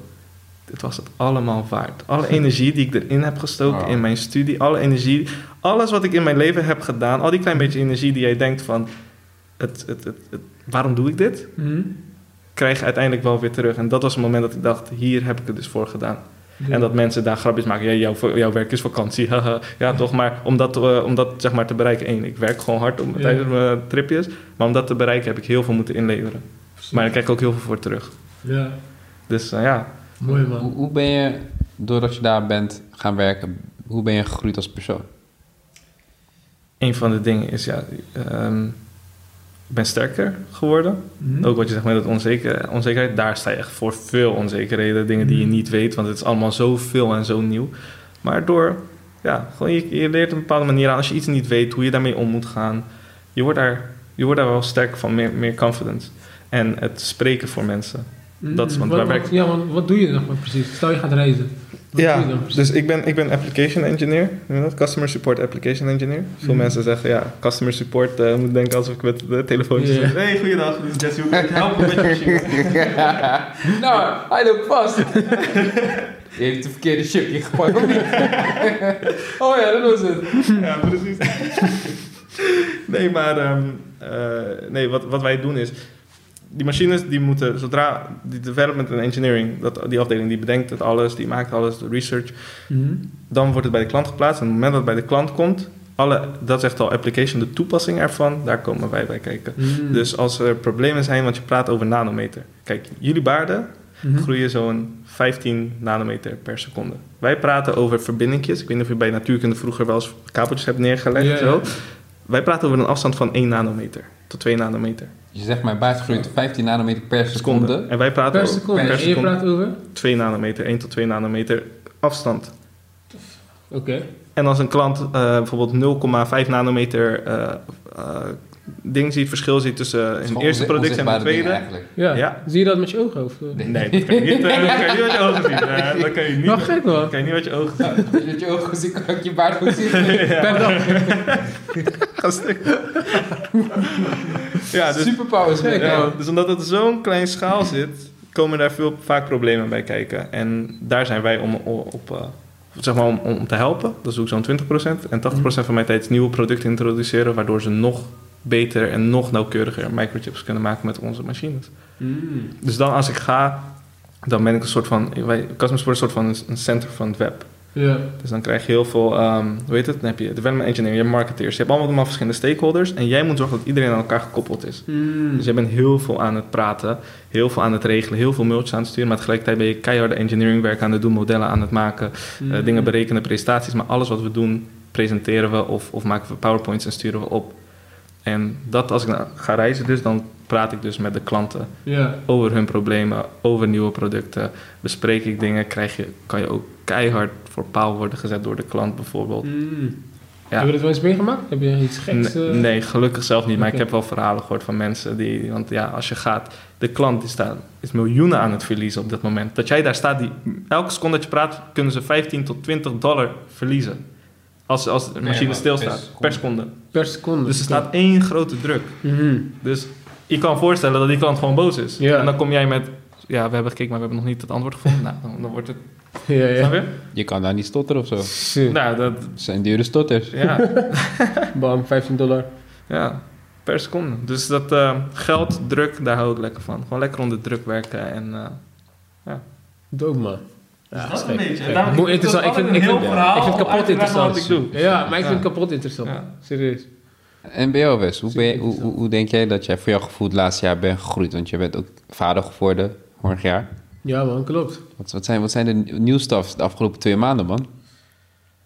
Dit was het allemaal waard. Alle [LAUGHS] energie die ik erin heb gestoken Wow. in mijn studie, alle energie, alles wat ik in mijn leven heb gedaan, al die klein beetje energie die jij denkt van, het, het, het, het- waarom doe ik dit? Mhm. Krijg je uiteindelijk wel weer terug. En dat was het moment dat ik dacht, hier heb ik het dus voor gedaan. Ja. En dat mensen daar grapjes maken. Ja, jouw, jouw werk is vakantie. [LAUGHS] haha. ja, toch. Maar om dat, eh, om dat zeg maar, te bereiken. één, ik werk gewoon hard om, Ja. tijdens mijn tripjes. Maar om dat te bereiken heb ik heel veel moeten inleveren. Maar daar krijg ik ook heel veel voor terug. Ja, Dus eh, ja, mooi Hoe, man. hoe ben je, doordat je daar bent gaan werken, hoe ben je gegroeid als persoon? een van de dingen is ja, ehm, ik ben sterker geworden. Mhm. Ook wat je zegt met het onzeker, onzekerheid. Daar sta je echt voor veel onzekerheden. Dingen die je Mhm. niet weet. Want het is allemaal zoveel en zo nieuw. Maar door, ja, gewoon je, je leert een bepaalde manier aan. Als je iets niet weet, hoe je daarmee om moet gaan. Je wordt daar, je wordt daar wel sterk van, meer, meer confidence. En het spreken voor mensen. Dat is, want wat, wat- Ja, want wat doe je dan maar precies? Stel je gaat reizen. Wat precies? dus ik ben, ik ben application engineer. Dat? Customer support application engineer. Veel Mhm. mensen zeggen, ja, customer support eh moet denken alsof ik met de telefoontjes Ja. zit. Hey, goeiedag, dit is Jesse. Hoe kan ik je [LAUGHS] helpen met je machine? [LAUGHS] nou, hij loopt vast. [LAUGHS] Je heeft de verkeerde chipje gepakt, of niet? oh ja, dat was het. ja, precies. nee, maar ehm, eh, nee, wat, wat wij doen is... die machines die moeten, zodra die development en engineering, dat, die afdeling die bedenkt het alles, die maakt alles, de research, Mhm. dan wordt het bij de klant geplaatst. En op het moment dat het bij de klant komt, alle, dat echt al application, de toepassing ervan, daar komen wij bij kijken. Mhm. Dus als er problemen zijn, want je praat over nanometer. Kijk, jullie baarden Mhm. groeien zo'n 15 nanometer per seconde. Wij praten over verbindingjes. Ik weet niet of je bij natuurkunde vroeger wel eens kabeltjes hebt neergelegd. Zo. Wij praten over een afstand van 1 nanometer tot 2 nanometer. Je zegt mijn baard groeit 15 nanometer per seconde. Seconde. En wij praten Per over seconde. per En je seconde praat over? 2 nanometer, 1 tot 2 nanometer afstand. Oké. En als een klant eh, bijvoorbeeld 0,5 nanometer eh, eh, ding ziet, verschil ziet tussen Het is een eerste product en een tweede. Ja. Ja. Zie je dat met je ogen? Of? Nee. Dat kan je niet, dat kan je niet met je ogen zien. [LAUGHS] Dat kan je niet, Wel gek man. dat kan je niet met je ogen zien. Als je met je ogen ziet, kan ik je baard goed zien. [LAUGHS] Per dag. [LAUGHS] Ga stuk. ja, dus, Superpowers. Gek, ja, dus omdat het zo'n klein schaal zit, komen daar veel, vaak problemen bij kijken. En daar zijn wij om, op, eh, zeg maar om, om te helpen. Dat doe ik zo'n 20%. En 80% van mijn tijd is nieuwe producten introduceren, waardoor ze nog beter en nog nauwkeuriger microchips kunnen maken met onze machines. Mm. Dus dan als ik ga, dan ben ik een soort van, wij, Support is een soort van een center van het web. Dus dan krijg je heel veel, ehm, hoe heet het? Dan heb je development engineer, je hebt marketeers. Je hebt allemaal, allemaal verschillende stakeholders. En jij moet zorgen dat iedereen aan elkaar gekoppeld is. Mm. Dus jij bent heel veel aan het praten, heel veel aan het regelen, heel veel mailtjes aan het sturen. Maar tegelijkertijd ben je keiharde engineering werk aan het doen, modellen aan het maken, Mm. eh, dingen berekenen, presentaties. Maar alles wat we doen, presenteren we of, of maken we powerpoints en sturen we op. En dat als ik nou ga reizen dus, dan praat ik dus met de klanten Ja. over hun problemen, over nieuwe producten. Bespreek ik dingen, krijg je, kan je ook keihard voor paal worden gezet door de klant bijvoorbeeld. Mm. Ja. Heb je dat wel eens meegemaakt? Heb je iets geks? Nee, eh? nee, gelukkig zelf niet. Maar ik heb wel verhalen gehoord van mensen die... Want ja, als je gaat... De klant die staat, is miljoenen aan het verliezen op dat moment. Dat jij daar staat, die, elke seconde dat je praat... kunnen ze 15 tot 20 dollar verliezen. Als, als de machine stilstaat. per seconde. Per seconde. Per seconde. Dus er staat één grote druk. Mhm. Dus je kan voorstellen dat die klant gewoon boos is. Ja. En dan kom jij met... Ja, we hebben gekeken, maar we hebben nog niet het antwoord gevonden. Nou, dan, dan wordt het... Ja, Snap ja. je? Je kan daar niet stotteren of zo. Nou, dat... zijn dure stotters. Ja, [LAUGHS] Bam, 15 dollar. ja. Per seconde. Dus dat eh, geld, druk, daar hou ik lekker van. Gewoon lekker onder druk werken en... eh, Dope man. Ja, dat is een beetje. Daarom- ik- interessant. Ik vind, ik vind, ik vind het kapot interessant. ik doe. Ja, maar ik vind het kapot interessant. Ja. Serieus. En bij jou, Wes, hoe, ben je, hoe, hoe, hoe denk jij dat jij voor jouw gevoel het laatste jaar bent gegroeid? Want je bent ook vader geworden vorig jaar. Ja man, klopt. Wat, wat, zijn, wat zijn de nieuwstaf de afgelopen twee maanden, man?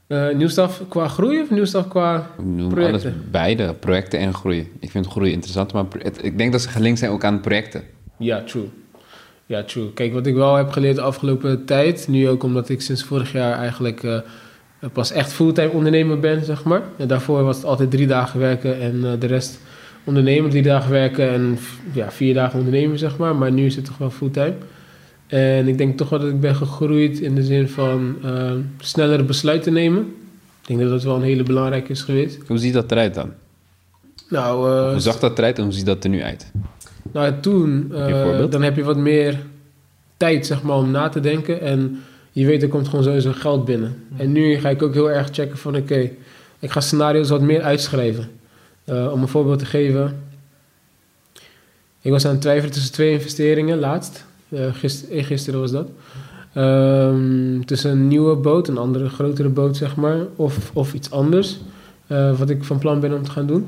Eh nieuwstaf qua groei of nieuwstaf qua... Projecten. alles beide, projecten en groei. Ik vind groei interessant, maar het- ik denk dat ze gelinkt zijn ook aan projecten. Ja, true. Ja, true. Kijk, wat ik wel heb geleerd de afgelopen tijd, nu ook omdat ik sinds vorig jaar eigenlijk eh, pas echt fulltime ondernemer ben, zeg maar. En daarvoor was het altijd drie dagen werken en eh, de rest ondernemen, drie dagen werken en ja, vier dagen ondernemen, zeg maar. Maar nu is het toch wel fulltime. En ik denk toch wel dat ik ben gegroeid in de zin van eh, snellere besluiten nemen. Ik denk dat dat wel een hele belangrijke is geweest. Hoe ziet dat eruit dan? Nou, eh, Hoe zag dat eruit en hoe ziet dat er nu uit? Nou, toen, eh, dan heb je wat meer tijd, zeg maar, om na te denken. En je weet, er komt gewoon sowieso geld binnen. En nu ga ik ook heel erg checken van, oké, ik ga scenario's wat meer uitschrijven. Eh, om een voorbeeld te geven. Ik was aan het twijfelen tussen twee investeringen, laatst. Gist, gisteren was dat. Ehm, tussen een nieuwe boot, een andere grotere boot, zeg maar. Of, of iets anders. wat ik van plan ben om te gaan doen.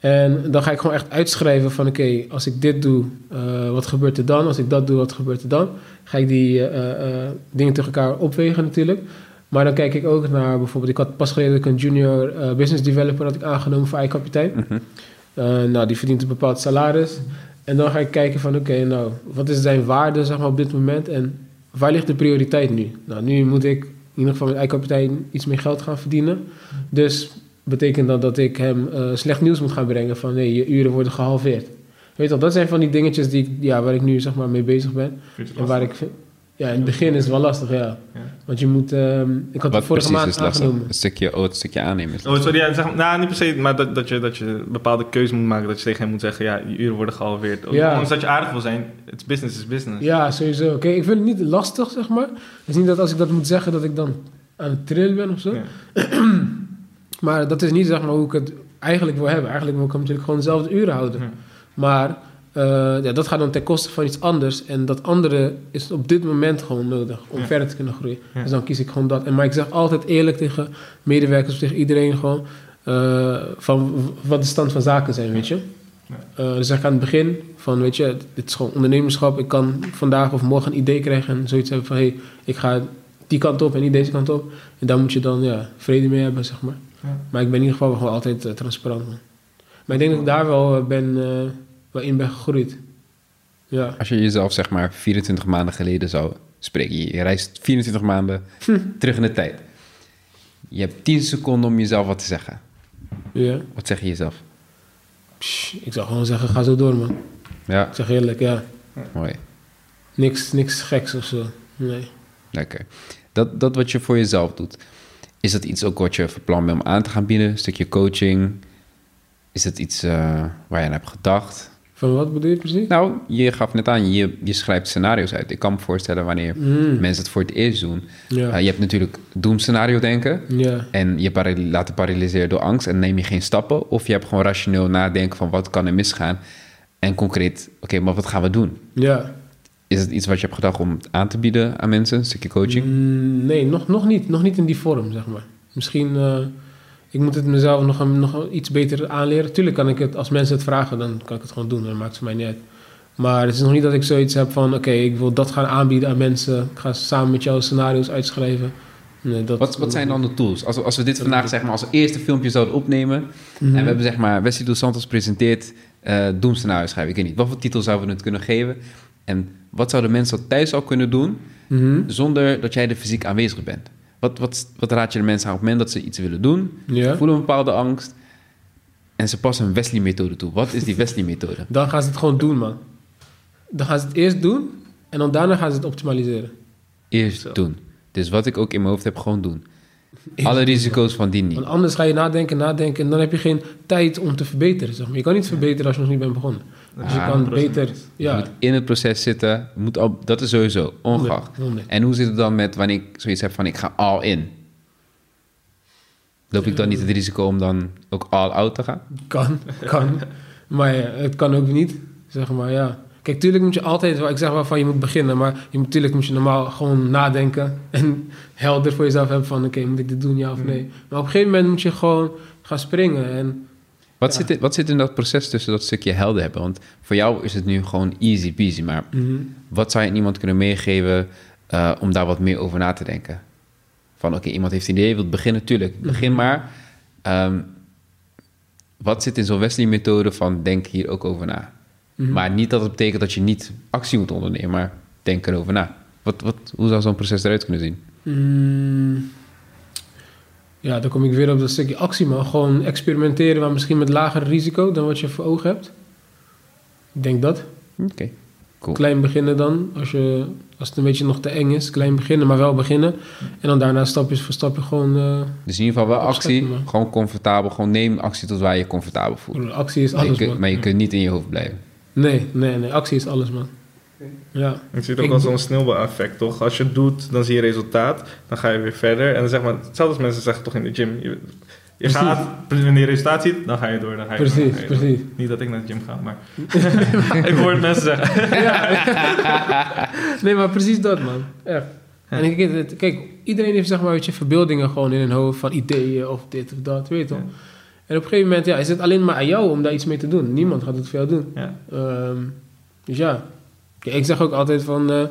En dan ga ik gewoon echt uitschrijven van oké, als ik dit doe, eh, wat gebeurt er dan? Als ik dat doe, wat gebeurt er dan? Ga ik die eh, eh, dingen tegen elkaar opwegen natuurlijk. Maar dan kijk ik ook naar bijvoorbeeld, ik had pas geleden een junior business developer had ik aangenomen voor iKapitein. Mhm. Eh, nou, die verdient een bepaald salaris. En dan ga ik kijken van oké, nou, wat is zijn waarde zeg maar, op dit moment en waar ligt de prioriteit nu? Nou, nu moet ik in ieder geval met iKapitein iets meer geld gaan verdienen. Dus betekent dat dat ik hem eh, slecht nieuws moet gaan brengen van nee, je uren worden gehalveerd. Weet je wel, dat zijn van die dingetjes die, ik- ja, waar ik nu zeg maar mee bezig ben. En waar ik, vind- ja, in het begin is het wel lastig, ja. Ja. Want je moet, ehm, ik had Wat het vorige maand aangenomen. Een stukje, oh, het stukje aannemen is Oh, sorry, ja, zeg, nou, niet per se, maar dat, dat, je, dat je een bepaalde keuze moet maken. Dat je tegen hem moet zeggen, ja, je uren worden gehalveerd. Ja. Ondanks dat je aardig wil zijn, it's business is business. Ja, sowieso. Kijk, ik vind het niet lastig, zeg maar. Het is niet dat als ik dat moet zeggen, dat ik dan aan het trillen ben of zo. [CLEARS THROAT] Maar dat is niet, zeg maar, hoe ik het eigenlijk wil hebben. Eigenlijk wil ik hem natuurlijk gewoon dezelfde uren houden. Ja. Maar eh, ja, dat gaat dan ten koste van iets anders. En dat andere is op dit moment gewoon nodig om Ja. verder te kunnen groeien. Ja. Dus dan kies ik gewoon dat. En, maar ik zeg altijd eerlijk tegen medewerkers of tegen iedereen gewoon... eh, van wat de stand van zaken zijn, weet je. Eh, dus zeg ik aan het begin van, weet je, dit is gewoon ondernemerschap. Ik kan vandaag of morgen een idee krijgen en zoiets hebben van... hé, hey, ik ga die kant op en niet deze kant op. En daar moet je dan ja, vrede mee hebben, zeg maar. Ja. Maar ik ben in ieder geval gewoon altijd eh, transparant, man. Maar ik denk dat ik daar wel, eh, ben, eh, wel in ben gegroeid. Ja. Als je jezelf zeg maar 24 maanden geleden zou spreken. Je, je reist 24 maanden terug in de tijd. Je hebt 10 seconden om jezelf wat te zeggen. ja. Wat zeg je jezelf? Psh, ik zou gewoon zeggen, ga zo door, man. Ja, Ik zeg eerlijk, ja. mooi. Niks, niks geks of zo. Nee. Lekker. Dat, dat wat je voor jezelf doet, is dat iets ook wat je van plan bent om aan te gaan bieden? Een stukje coaching? Is dat iets eh, waar je aan hebt gedacht? Van wat bedoel je precies? Nou, je gaf net aan, je, je schrijft scenario's uit. Ik kan me voorstellen wanneer Mm, mensen het voor het eerst doen. ja. Eh, je hebt natuurlijk doemscenario denken. ja. En je para- laten paralyseren door angst en neem je geen stappen. Of je hebt gewoon rationeel nadenken van wat kan er misgaan. En concreet, oké, maar wat gaan we doen? Ja. Is het iets wat je hebt gedacht om aan te bieden aan mensen? Een stukje coaching? Mm, nee, nog, nog niet. Nog niet in die vorm, zeg maar. Misschien, eh, ik moet het mezelf nog, nog iets beter aanleren. Tuurlijk kan ik het, als mensen het vragen, dan kan ik het gewoon doen. Dan maakt het mij niet uit. Maar het is nog niet dat ik zoiets heb van, oké, ik wil dat gaan aanbieden aan mensen. Ik ga samen met jou scenario's uitschrijven. Nee, dat, Wat, wat zijn dan de tools? Als we, als we dit vandaag zeg maar, als eerste filmpje zouden opnemen... Mhm. en we hebben zeg maar Wesley dos Santos presenteert eh doemscenario schrijven. Ik weet niet, wat voor titel zouden we het kunnen geven? En wat zouden mensen dat thuis al kunnen doen... Mhm. zonder dat jij er fysiek aanwezig bent? Wat, wat, wat raad je de mensen aan op het moment dat ze iets willen doen... Voelen een bepaalde angst... en ze passen een Wesley-methode toe. Wat is die Wesley-methode? Dan gaan ze het gewoon doen, man. Dan gaan ze het eerst doen en dan daarna gaan ze het optimaliseren. Eerst Zo. doen. Dus wat ik ook in mijn hoofd heb, gewoon doen. Eerst Alle risico's van die niet. Want anders ga je nadenken, nadenken en dan heb je geen tijd om te verbeteren. Zeg maar. Je kan niet verbeteren als je nog niet bent begonnen. Dus je kan 100%. beter... Je Ja, moet in het proces zitten. Je Moet al, dat is sowieso ongeacht. En hoe zit het dan met wanneer ik zoiets heb van ik ga all in? Loop ik dan niet het risico om dan ook all out te gaan? Kan, kan. maar ja, het kan ook niet, zeg maar, ja. Kijk, tuurlijk moet je altijd, ik zeg wel van je moet beginnen, maar je moet, tuurlijk moet je normaal gewoon nadenken en helder voor jezelf hebben van, oké, moet ik dit doen, ja of nee. Maar op een gegeven moment moet je gewoon gaan springen en Wat, Ja. zit, in- wat zit in dat proces tussen dat stukje helder hebben? Want voor jou is het nu gewoon easy peasy. Maar mhm. wat zou je iemand kunnen meegeven eh, om daar wat meer over na te denken? Van oké, iemand heeft een idee, wil beginnen, tuurlijk. Begin maar. Ehm, wat zit in zo'n Wesley-methode van denk hier ook over na? Mhm. Maar niet dat het betekent dat je niet actie moet ondernemen, maar denk erover na. Wat, wat, hoe zou zo'n proces eruit kunnen zien? Ja, dan kom ik weer op dat stukje actie, maar gewoon experimenteren, maar misschien met lager risico dan wat je voor ogen hebt. Ik denk dat. Oké, cool. Klein beginnen dan, als, je, als het een beetje nog te eng is. Klein beginnen, maar wel beginnen. En dan daarna stapjes voor stapje gewoon... eh, Dus in ieder geval wel actie, man. gewoon comfortabel. Gewoon neem actie tot waar je je comfortabel voelt. actie is Maar je, alles, man. maar je kunt niet in je hoofd blijven. Nee, nee, nee. Actie is alles, man. Ja. Ik zie het ook Ik als zo'n sneeuwbaleffect, toch? Als je het doet, dan zie je resultaat. Dan ga je weer verder. En dan zeg maar, hetzelfde als mensen zeggen toch in de gym. Je, je gaat, wanneer je resultaat ziet, dan ga je door. Dan ga je door, dan Precies, ga je door. precies. Niet dat ik naar de gym ga, maar... [LAUGHS] ik hoor het mensen zeggen. [LAUGHS] Nee, maar precies dat, man. Echt. En ik, kijk, iedereen heeft zeg maar, weet je, verbeeldingen gewoon in hun hoofd van ideeën of dit of dat, weet je toch? Ja. En op een gegeven moment ja, is het alleen maar aan jou om daar iets mee te doen. Niemand gaat het voor jou doen. Ja. Ehm, dus ja, ik zeg ook altijd van, eh,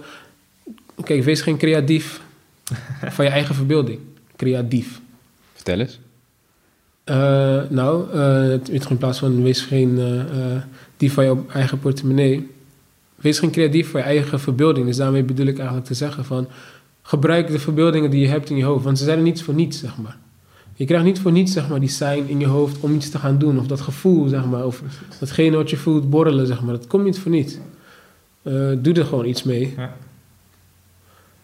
kijk, wees geen creatief [LAUGHS] van je eigen verbeelding. Creatief. Vertel eens. Eh, nou, het- in plaats van wees geen dief van je eigen portemonnee. Wees geen creatief van je eigen verbeelding. Dus daarmee bedoel ik eigenlijk te zeggen van... Gebruik de verbeeldingen die je hebt in je hoofd. Want ze zijn er niet voor niets, zeg maar. Je krijgt niet voor niets, zeg maar, die zijn in je hoofd om iets te gaan doen. Of dat gevoel, zeg maar. Of datgene wat je voelt borrelen, zeg maar. Dat komt niet voor niets. Eh, doe er gewoon iets mee. Ja.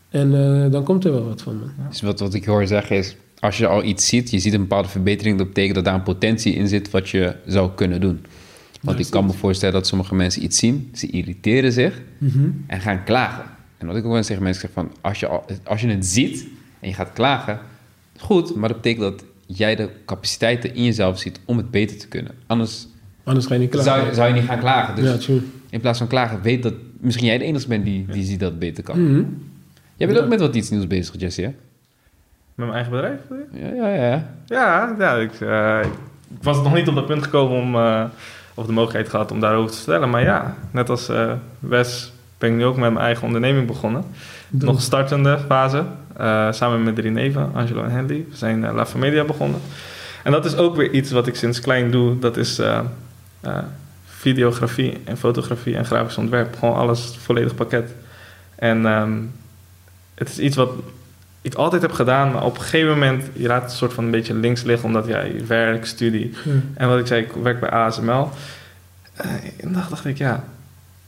En eh, dan komt er wel wat van. Dus wat, wat ik hoor zeggen is, als je al iets ziet, je ziet een bepaalde verbetering, dat betekent dat daar een potentie in zit wat je zou kunnen doen. Want ik kan me voorstellen dat sommige mensen iets zien, ze irriteren zich en gaan klagen. En wat ik ook wel eens tegen mensen zeg van, als je, al, als je het ziet en je gaat klagen, goed, maar dat betekent dat jij de capaciteiten in jezelf ziet om het beter te kunnen. Anders Anders ga je niet klaar. Zou, zou je niet gaan klagen. Dus Ja, true. in plaats van klagen, weet dat misschien jij de enige bent die, die ziet dat het beter kan. Mhm. Jij bent Ja. ook met wat iets nieuws bezig, Jesse, hè? Met mijn eigen bedrijf? Ja, ja, ja. Ja, ja ik, eh, ik was nog niet op dat punt gekomen om, eh, of de mogelijkheid gehad om daarover te vertellen. Maar ja, net als eh, Wes ben ik nu ook met mijn eigen onderneming begonnen. Dope. Nog startende fase. eh, samen met drie neven, Angelo en Henry. We zijn eh, La Familia begonnen. En dat is ook weer iets wat ik sinds klein doe. Dat is eh, videografie en fotografie en grafisch ontwerp. Gewoon alles, volledig pakket. En ehm, het is iets wat ik altijd heb gedaan. Maar op een gegeven moment, je laat het een soort van een beetje links liggen. Omdat ja, je werk, studie. Ja. En wat ik zei, ik werk bij ASML. Eh, en dan dacht ik, ja,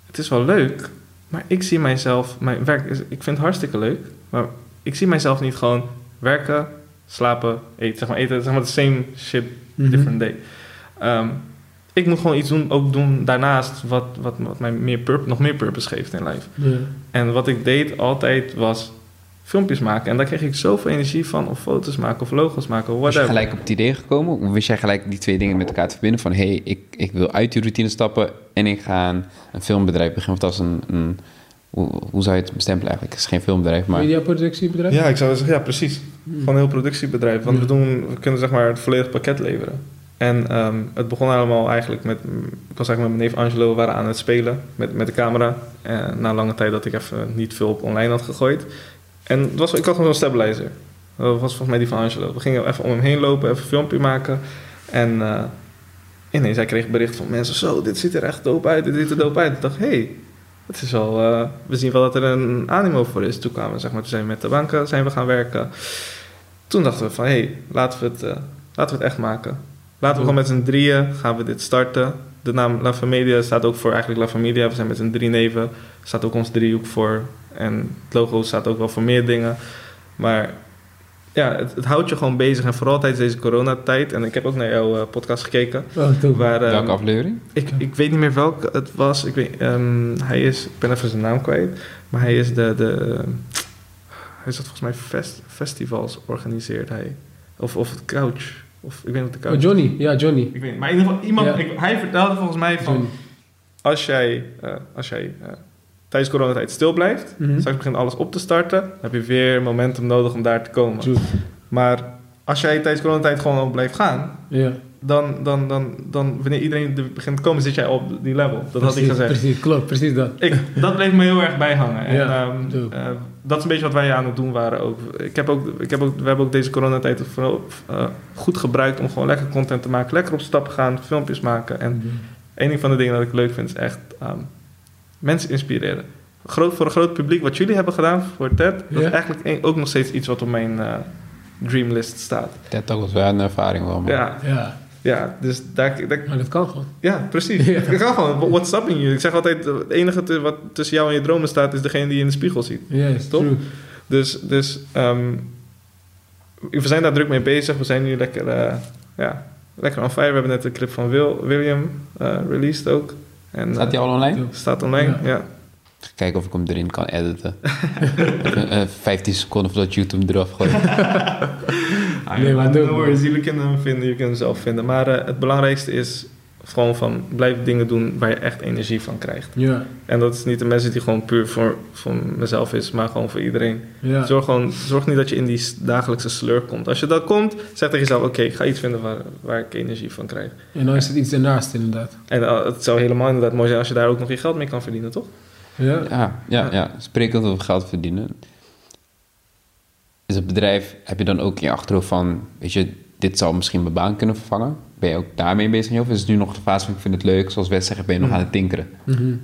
het is wel leuk, maar ik zie mijzelf, mijn werk, is, ik vind het hartstikke leuk, maar ik zie mijzelf niet gewoon werken, slapen, eten, zeg maar eten, zeg maar the same shit, Mhm. different day. Ehm, ik moet gewoon iets doen, ook doen daarnaast wat, wat, wat mij meer purp- nog meer purpose geeft in life. Ja. En wat ik deed altijd was filmpjes maken. En daar kreeg ik zoveel energie van, of foto's maken, of logos maken, of Was je whatever. gelijk op het idee gekomen? Of wist jij gelijk die twee dingen met elkaar te verbinden? Van, hé, hey, ik, ik wil uit die routine stappen en ik ga een, een filmbedrijf beginnen. Of dat is een... een hoe, hoe zou je het bestempelen eigenlijk? Het is geen filmbedrijf, maar... Mediaproductiebedrijf? Ja, ik zou zeggen, ja, precies. Gewoon een heel productiebedrijf. Want Ja. we, doen, we kunnen zeg maar het volledige pakket leveren. En ehm, het begon allemaal eigenlijk met... Ik was eigenlijk met mijn neef Angelo, waren aan het spelen met, met de camera. Eh, na lange tijd dat ik even niet veel op online had gegooid. En het was, ik had gewoon een stabilizer. Dat was volgens mij die van Angelo. We gingen even om hem heen lopen, even een filmpje maken. En eh, ineens, hij kreeg bericht van mensen... Zo, dit ziet er echt dope uit, dit ziet er dope uit. Ik dacht, hé, hey, het is wel, eh, we zien wel dat er een animo voor is. Toen kwamen we, zeg maar, toen zijn we met de banken zijn we gaan werken. Toen dachten we van, hé, hey, laten, we het, laten we het echt maken. Laten we gewoon met z'n drieën, gaan we dit starten. De naam La Familia staat ook voor eigenlijk La Familia. We zijn met z'n drie neven, staat ook ons driehoek voor. En het logo staat ook wel voor meer dingen. Maar ja, het, het houdt je gewoon bezig. En vooral tijdens deze coronatijd. En ik heb ook naar jouw eh, podcast gekeken. Oh. Waar, ehm, Welke aflevering? ik, ik weet niet meer welke het was. Ik, weet, ehm, hij is, ik ben even zijn naam kwijt. Maar hij is de. de hij zat volgens mij fest, festivals organiseert hij. Of, of het couch. Of ik weet niet of de. Oh, Johnny. Ja, Johnny. Ik weet. Maar in ieder geval, iemand, Ja. ik- hij vertelde volgens mij van. Johnny. Als jij, eh, als jij eh, tijdens coronatijd stil blijft. Mhm. Straks begint alles op te starten. Dan heb je weer momentum nodig om daar te komen. True. Maar als jij tijdens coronatijd gewoon blijft gaan. Ja. Dan, dan, dan, dan, wanneer iedereen er begint te komen, zit jij op die level. Dat had ik Precies, gezegd. Precies, klopt. Precies dat. Ik, dat bleef me heel erg bijhangen. En, Ja, ehm, eh, dat is een beetje wat wij aan het doen waren ook. Ik heb ook, ik heb ook we hebben ook deze coronatijd vooral eh, goed gebruikt om gewoon lekker content te maken. Lekker op stap gaan, filmpjes maken. En een van de dingen dat ik leuk vind is echt ehm, mensen inspireren. Groot, voor een groot publiek, wat jullie hebben gedaan voor TED, dat Ja. is eigenlijk een- ook nog steeds iets wat op mijn eh, dreamlist staat. Dat Talk was wel een ervaring wel, man. Ja, Ja, ja dus daar, daar, maar dat kan gewoon. ja, precies. [LAUGHS] Ja. Ik ga gewoon, what's up in you? Ik zeg altijd, het enige te- wat tussen jou en je dromen staat, is degene die je in de spiegel ziet. Yes, Toch? true. Dus, dus ehm, we zijn daar druk mee bezig. We zijn nu lekker, eh, ja, lekker on fire. We hebben net de clip van Wil, William eh, released ook. En, Staat die al online? Dope. Staat online, ja. Ja. Kijken of ik hem erin kan editen. [LAUGHS] Even, eh, 15 seconden voordat YouTube eraf gooit. [LAUGHS] Ah, Nee, maar no worries, jullie kunnen hem vinden, jullie kunnen hem zelf vinden. Maar eh, het belangrijkste is gewoon van, blijf dingen doen waar je echt energie van krijgt. Ja, En dat is niet een message die gewoon puur voor, voor mezelf is, maar gewoon voor iedereen. ja. Zorg, gewoon, zorg niet dat je in die dagelijkse sleur komt. Als je dat komt, zeg tegen jezelf: Oké, ik ga iets vinden waar, waar ik energie van krijg. En dan is het iets ernaast inderdaad. En uh, het zou helemaal inderdaad mooi zijn als je daar ook nog je geld mee kan verdienen, toch? Ja. Ja, ja, ja. Sprekend over geld verdienen. Is het bedrijf, heb je dan ook in je achterhoofd van, weet je, dit zou misschien mijn baan kunnen vervangen? Ben je ook daarmee bezig? Of is het nu nog de fase van, ik vind het leuk, zoals Wes zegt, ben je nog aan het tinkeren? Mhm.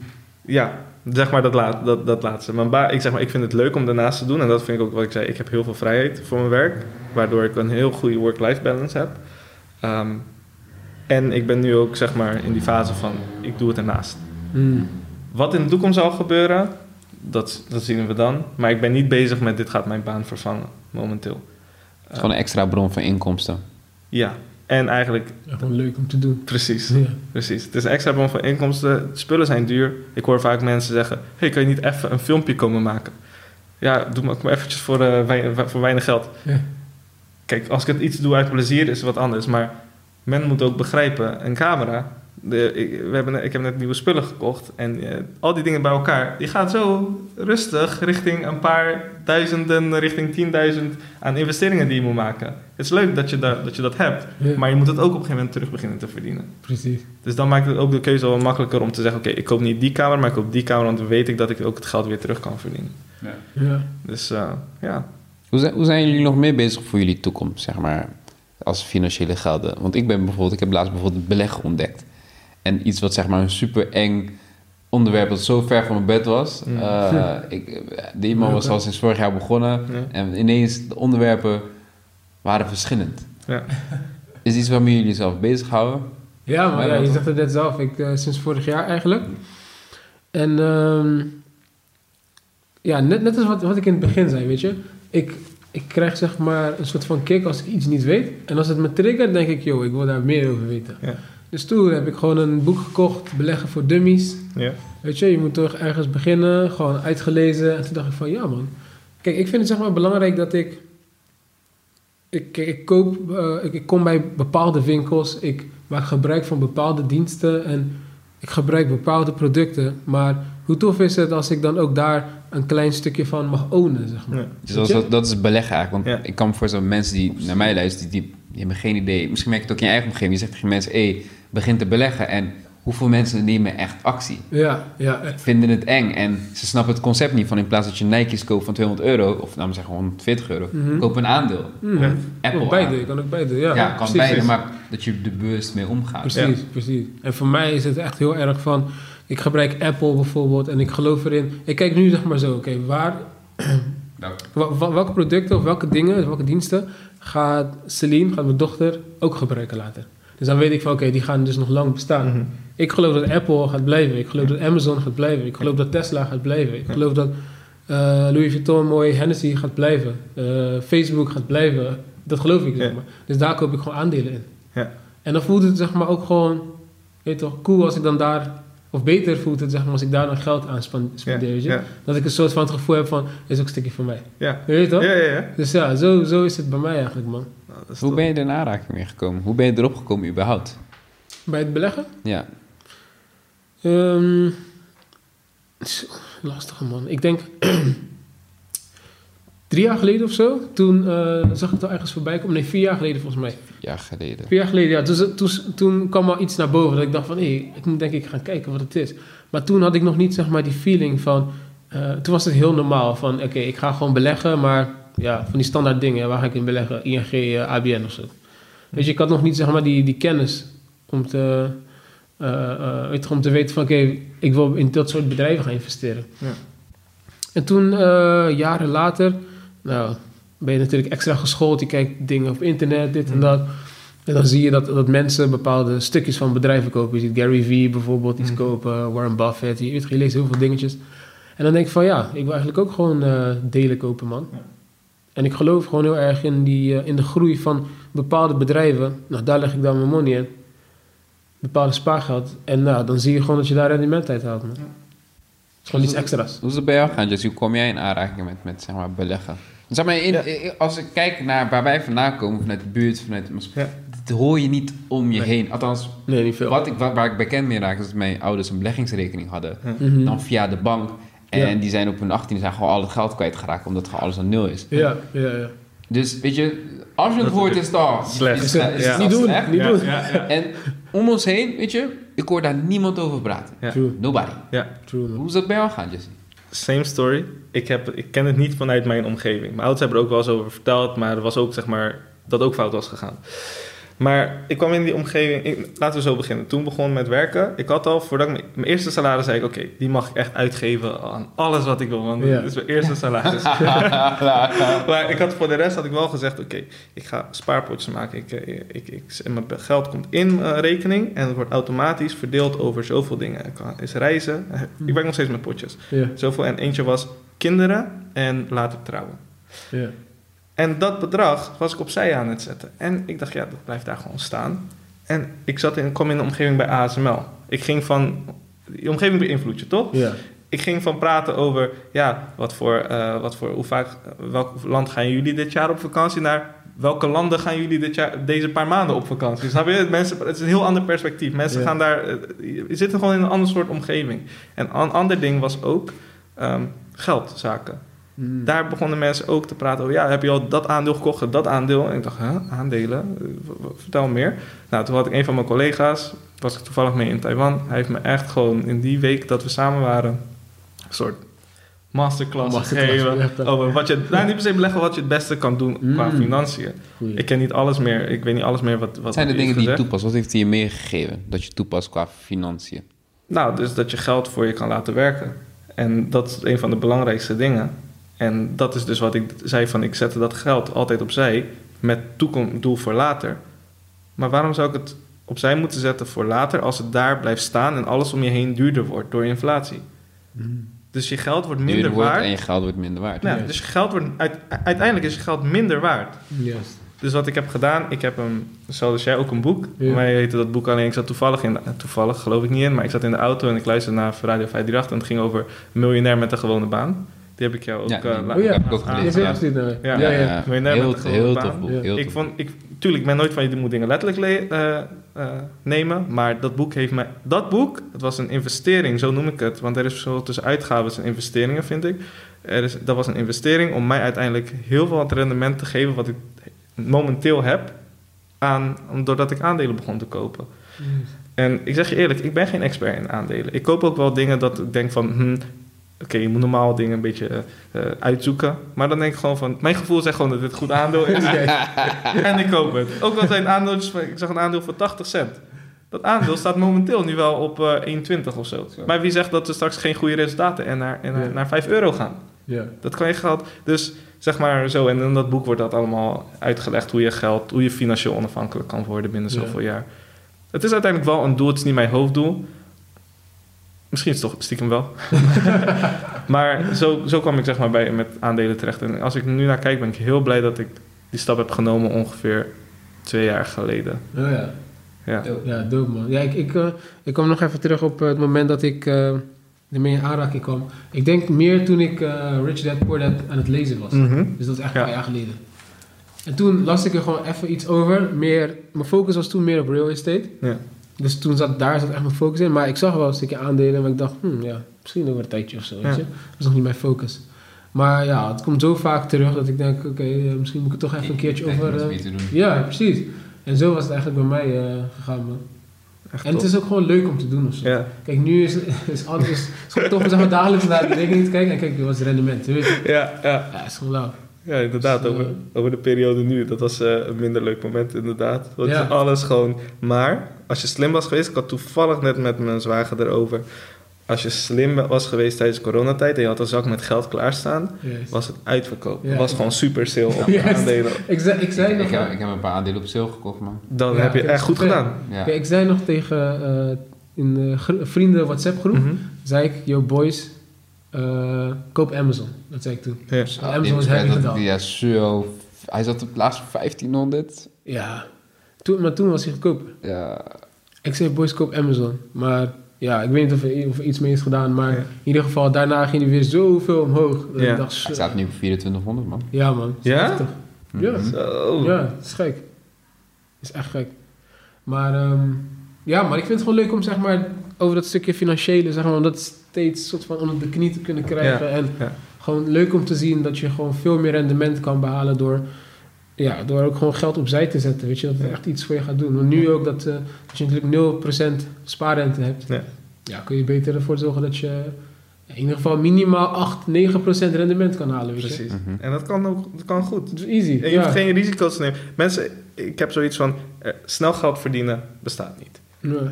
Ja, zeg maar dat, laat, dat, dat laatste. Mijn ba- ik, zeg maar, ik vind het leuk om daarnaast te doen. En dat vind ik ook wat ik zei. Ik heb heel veel vrijheid voor mijn werk. Waardoor ik een heel goede work-life balance heb. Ehm, en ik ben nu ook zeg maar in die fase van, ik doe het ernaast. Mm. Wat in de toekomst zal gebeuren, dat, dat zien we dan. Maar ik ben niet bezig met dit gaat mijn baan vervangen, momenteel. Het is gewoon een extra bron van inkomsten. Ja, en eigenlijk Ja, gewoon leuk om te doen. precies. Ja. Precies. Het is een extra bron van inkomsten. Spullen zijn duur. Ik hoor vaak mensen zeggen: hey, kan je niet even een filmpje komen maken? Ja, doe maar, maar eventjes voor, eh, wei- voor weinig geld. Ja. Kijk, als ik het iets doe uit plezier, is het wat anders. Maar men moet ook begrijpen: een camera, de, ik, we hebben, ik heb net nieuwe spullen gekocht. En eh, al die dingen bij elkaar, die gaat zo rustig richting een paar duizenden, richting 10.000 aan investeringen die je moet maken. Het is leuk dat je, dat, dat, je dat hebt, Ja, maar je moet het ook op een gegeven moment terug beginnen te verdienen. precies. Dus dan maakt het ook de keuze wel makkelijker om te zeggen: Oké, ik koop niet die kamer, maar ik koop die kamer, want dan weet ik dat ik ook het geld weer terug kan verdienen. Ja. Dus eh, ja. Hoe zijn, hoe zijn jullie nog meer bezig voor jullie toekomst, zeg maar, als financiële gelden? Want ik ben bijvoorbeeld, ik heb laatst bijvoorbeeld beleggen ontdekt. En iets wat zeg maar een super eng onderwerp dat zo ver van mijn bed was. Mm. Eh, [LAUGHS] ik, de iemand was al sinds vorig jaar begonnen. Ja. En ineens de onderwerpen waren verschillend. Ja. [LAUGHS] Is iets waarmee jullie zelf bezighouden? Ja, maar Ja, je zegt het net zelf. Ik, eh, sinds vorig jaar eigenlijk. En ehm, ja, net, net als wat, wat ik in het begin zei, weet je. Ik, ik krijg zeg maar een soort van kick als ik iets niet weet. En als het me triggert, denk ik, joh, ik wil daar meer over weten. Ja. Dus toen heb ik gewoon een boek gekocht, Beleggen voor Dummies. Ja. Weet je, je moet toch ergens beginnen, gewoon uitgelezen. En toen dacht ik van, ja man. Kijk, ik vind het zeg maar belangrijk dat ik... Ik, kijk, ik koop, eh, ik, ik kom bij bepaalde winkels, ik maak gebruik van bepaalde diensten en ik gebruik bepaalde producten. Maar hoe tof is het als ik dan ook daar een klein stukje van mag ownen, zeg maar. Ja. Dus dat, is- dat, dat is beleggen eigenlijk. Want Ja. ik kan me voorstellen, mensen die naar mij luisteren, die, die, die hebben geen idee. Misschien merk je het ook in je eigen omgeving. Je zegt tegen mensen, hé, begin te beleggen. En hoeveel mensen nemen echt actie? Ja, ja. Vinden het eng en ze snappen het concept niet van in plaats dat je Nike's koopt van 200 euro, of nou maar zeggen 140 euro, Mhm. koop een aandeel. Ja. Apple Ook beide, je kan ook beide. Ja, Ja, kan precies. beide, maar dat je er bewust mee omgaat. Precies, precies. En voor mij is het echt heel erg van... Ik gebruik Apple bijvoorbeeld en ik geloof erin. Ik kijk nu zeg maar zo, oké, waar... [CLEARS THROAT] Nou, welke producten of welke dingen, welke diensten... gaat Celine, gaat mijn dochter, ook gebruiken later. Dus dan weet ik van, oké, die gaan dus nog lang bestaan. Mhm. Ik geloof dat Apple gaat blijven. Ik geloof dat Amazon gaat blijven. Ik geloof dat Tesla gaat blijven. Ik geloof dat eh, Louis Vuitton mooi Hennessy gaat blijven. Eh, Facebook gaat blijven. Dat geloof ik, zeg maar. Dus daar koop ik gewoon aandelen in. Ja. En dan voelt het zeg maar ook gewoon, weet toch, cool als ik dan daar, of beter voelt het zeg maar als ik daar dan geld aan spendeer. Dat ik een soort van het gevoel heb van, is ook een stukje van mij. Ja. Weet je toch? Ja, ja, ja. Dus ja, zo, zo is het bij mij eigenlijk, man. Nou, Hoe top. ben je er in aanraking mee gekomen? Hoe ben je erop gekomen überhaupt? Bij het beleggen? Ja, Ehm, zo, lastig man. Ik denk [CLEARS THROAT] drie jaar geleden of zo. Toen eh, zag ik het al ergens voorbij komen. Nee, vier jaar geleden volgens mij. vier jaar geleden. Vier jaar geleden, ja. Toen, toen, toen kwam al iets naar boven. Dat ik dacht van, hé, ik moet denk ik gaan kijken wat het is. Maar toen had ik nog niet zeg maar die feeling van... eh, toen was het heel normaal van, oké, ik ga gewoon beleggen. Maar ja, van die standaard dingen. Waar ga ik in beleggen? ING, eh, ABN of zo. Weet je, ik had nog niet zeg maar die, die kennis om te... eh, eh, weet je, om te weten van oké, ik wil in dat soort bedrijven gaan investeren. Ja. En toen, eh, jaren later, nou, ben je natuurlijk extra geschoold. Je kijkt dingen op internet, dit en dat. En dan zie je dat, dat mensen bepaalde stukjes van bedrijven kopen. Je ziet Gary Vee bijvoorbeeld iets Mm. kopen, Warren Buffett. Je, weet, je leest heel veel dingetjes. En dan denk ik van ja, ik wil eigenlijk ook gewoon eh, delen kopen, man. Ja. En ik geloof gewoon heel erg in, die, eh, in de groei van bepaalde bedrijven. Nou, daar leg ik dan mijn money in. Bepaalde spaargeld. En nou, dan zie je gewoon dat je daar rendement uit haalt, man. Het is gewoon iets extra's. Hoe is het bij jou gaan, Jesse? Hoe kom jij in aanraking met, met zeg maar, beleggen? Zeg maar, in, Ja. als ik kijk naar waar wij vandaan komen, vanuit de buurt, vanuit de Ja. dat hoor je niet om je Nee. heen. Althans, Nee, niet veel. wat ik, waar, waar ik bekend mee raak, is dat mijn ouders een beleggingsrekening hadden. Mhm. Dan via de bank. En Ja. die zijn op hun 18 zijn gewoon al het geld kwijtgeraakt, omdat gewoon alles aan nul is. Ja, ja, ja. Dus weet je, als je het Dat hoort, is het al [LAUGHS] slecht. Is, het- is Ja. het Niet doen, slecht. niet ja, doen. Ja, ja. En om ons heen, weet je, ik hoor daar niemand over praten. Ja. True, Nobody. ja. true. Hoe is dat bij jou gaan, Jesse? Same story. Ik, heb, ik ken het niet vanuit mijn omgeving. Mijn ouders hebben er ook wel eens over verteld, maar er was ook zeg maar dat ook fout was gegaan. Maar ik kwam in die omgeving, ik- laten we zo beginnen. Toen begon met werken. Ik had al, voordat ik mijn, mijn eerste salaris zei ik, oké, die mag ik echt uitgeven aan alles wat ik wil, want Ja. dit is mijn eerste salaris. [LAUGHS] maar ik had voor de rest had ik wel gezegd, oké, ik ga spaarpotjes maken. Ik, eh, ik, ik, mijn geld komt in mijn rekening en het wordt automatisch verdeeld over zoveel dingen. Ik kan is reizen. [LAUGHS] Ik werk nog steeds met potjes. Ja, Zoveel. En eentje was kinderen en later trouwen. ja. En dat bedrag was ik opzij aan het zetten. En ik dacht, ja, dat blijft daar gewoon staan. En ik zat in, kwam in de omgeving bij ASML. Ik ging van... Die omgeving beïnvloedt je, toch? ja. Ik ging van praten over, ja, wat voor, eh, wat voor, hoe vaak, welk land gaan jullie dit jaar op vakantie naar welke landen gaan jullie dit jaar, deze paar maanden op vakantie? Snap je? Mensen, het is een heel ander perspectief. Mensen Ja. gaan daar, eh, je zit gewoon in een ander soort omgeving. En een ander ding was ook ehm, geldzaken. Hmm. Daar begonnen mensen ook te praten over, ja, heb je al dat aandeel gekocht, dat aandeel? En ik dacht, huh, aandelen? Eh, Vertel meer. Nou, toen had ik een van mijn collega's, was ik toevallig mee in Taiwan. Hij heeft me echt gewoon in die week dat we samen waren, een soort masterclass, Masterclass, gegeven over wat je, nou niet per se beleggen, wat je het beste kan doen qua Mm. financiën. Goeie. Ik ken niet alles meer, ik weet niet alles meer wat, wat zijn de dingen heeft die je toepast? Wat heeft hij je meegegeven dat je toepast qua financiën? Nou, dus dat je geld voor je kan laten werken. En dat is een van de belangrijkste dingen. En dat is dus wat ik zei van ik zette dat geld altijd opzij met doel voor later. Maar waarom zou ik het opzij moeten zetten voor later als het daar blijft staan en alles om je heen duurder wordt door inflatie? Hmm. Dus je geld wordt minder wordt waard. en je geld wordt minder waard. Ja, dus je geld wordt uit- uiteindelijk is je geld minder waard. Juist. Dus wat ik heb gedaan, ik heb een, zoals jij ook een boek. Ja. Voor mij heette dat boek alleen, ik zat toevallig in, toevallig geloof ik niet in, maar ik zat in de auto en ik luisterde naar Radio 538 en het ging over een miljonair met een gewone baan. Die heb ik jou ook... Ja, eh, die la- Oh ja. heb ik ook Je gelezen. ja. Ja. Ja, ja. Ja. Miljonair Heel, heel tof boek. Ja. Heel Ik tof. vond, ik, tuurlijk, ik ben nooit van je moet dingen letterlijk le- eh, eh, nemen, maar dat boek heeft mij, dat boek, het was een investering, zo noem ik het, want er is verschil tussen uitgaven en investeringen, vind ik. Er is, dat was een investering om mij uiteindelijk heel veel aan het rendement te geven wat ik momenteel heb, aan, doordat ik aandelen begon te kopen. En ik zeg je eerlijk, ik ben geen expert in aandelen. Ik koop ook wel dingen dat ik denk van, hm, oké, je moet normaal dingen een beetje eh, eh, uitzoeken. Maar dan denk ik gewoon van, mijn gevoel zegt gewoon dat dit een goed aandeel is. [LAUGHS] en ik koop het. Ook al zijn aandeeltjes, ik zag een aandeel voor 80 cent. Dat aandeel staat momenteel nu wel op eh 1,20 of zo. Maar wie zegt dat er straks geen goede resultaten en naar, en naar, Ja. naar 5 euro gaan? Ja. Dat kan je geld. Dus zeg maar zo. En in dat boek wordt dat allemaal uitgelegd. Hoe je geld, hoe je financieel onafhankelijk kan worden binnen Ja. zoveel jaar. Het is uiteindelijk wel een doel. Het is niet mijn hoofddoel. Misschien is het toch stiekem wel. [LAUGHS] maar zo, zo kwam ik zeg maar bij met aandelen terecht. En als ik nu naar kijk, ben ik heel blij dat ik die stap heb genomen ongeveer twee jaar geleden. Oh ja. Ja. Ja, dope man. Ja, ik, ik, eh, ik kwam nog even terug op het moment dat ik eh ermee in aanraking kwam. Ik denk meer toen ik eh, Rich Dad Poor Dad aan het lezen was. Mhm. Dus dat is echt Ja. een paar jaar geleden. En toen las ik er gewoon even iets over. Meer, mijn focus was toen meer op real estate. Ja. Dus toen zat, daar zat echt mijn focus in. Maar ik zag wel een stukje aandelen. Maar ik dacht, hmm, ja, misschien over een tijdje of zo. Weet je? Dat is nog niet mijn focus. Maar ja, het komt zo vaak terug dat ik denk, oké, eh, misschien moet ik het toch even een keertje over... Eh, ja, precies. En zo was het eigenlijk bij mij eh, gegaan, man. Echt En het is ook gewoon leuk om te doen of zo. Ja. Kijk, nu is, [LAUGHS] is alles is, is om zeg maar, dagelijks naar de rekening te kijken. En kijk, wat is het rendement? Weet je? Ja, ja. Ja, is gewoon lauw. Ja, inderdaad. Dus, over, eh, over de periode nu. Dat was eh, een minder leuk moment, inderdaad. Want Ja. alles gewoon... Maar, als je slim was geweest... Ik had toevallig net met mijn zwager erover... Als je slim was geweest tijdens coronatijd... en je had een zak met geld klaarstaan... Was het uitverkoop. Ja. Het was gewoon super sale op [LAUGHS] aandelen. Ik zei, ik zei Ik, nog... ik, heb, ik heb een paar aandelen op sale gekocht, man. Dan Ja, heb je echt goed gedaan. Ik zei nog tegen... eh, in de vrienden WhatsApp groep... Mhm. zei ik, yo boys... eh, koop Amazon. Dat zei ik toen. Ja. Amazon is dat- gedaan. Ja, zo. Hij zat op laatst op 1500. Ja. Toen, maar toen was hij goedkoper. Ja, Ik zei, boys, koop Amazon. Maar ja, ik weet niet of er, of er iets mee is gedaan. Maar Ja. in ieder geval, daarna ging hij weer zoveel omhoog. Dat Ja. ik dacht, hij zo- staat nu op 2400, man. Ja, man. Ja? heftig. Ja. Zo. Ja, het is gek. Het is echt gek. Maar ehm, ja, maar ik vind het gewoon leuk om zeg maar over dat stukje financiële, zeg maar, om dat steeds soort van onder de knie te kunnen krijgen. en ja. gewoon leuk om te zien dat je gewoon veel meer rendement kan behalen door, ja, door ook gewoon geld opzij te zetten. Weet je, dat het echt iets voor je gaat doen. Want nu ook dat, eh, als je natuurlijk 0% spaarrente hebt, Ja. ja, kun je beter ervoor zorgen dat je in ieder geval minimaal 8, 9% rendement kan halen. Weet je? Precies. Mhm. En dat kan ook dat kan goed. Dat is easy. En je ja. hoeft geen risico's te nemen. Mensen, ik heb zoiets van... eh, snel geld verdienen bestaat niet.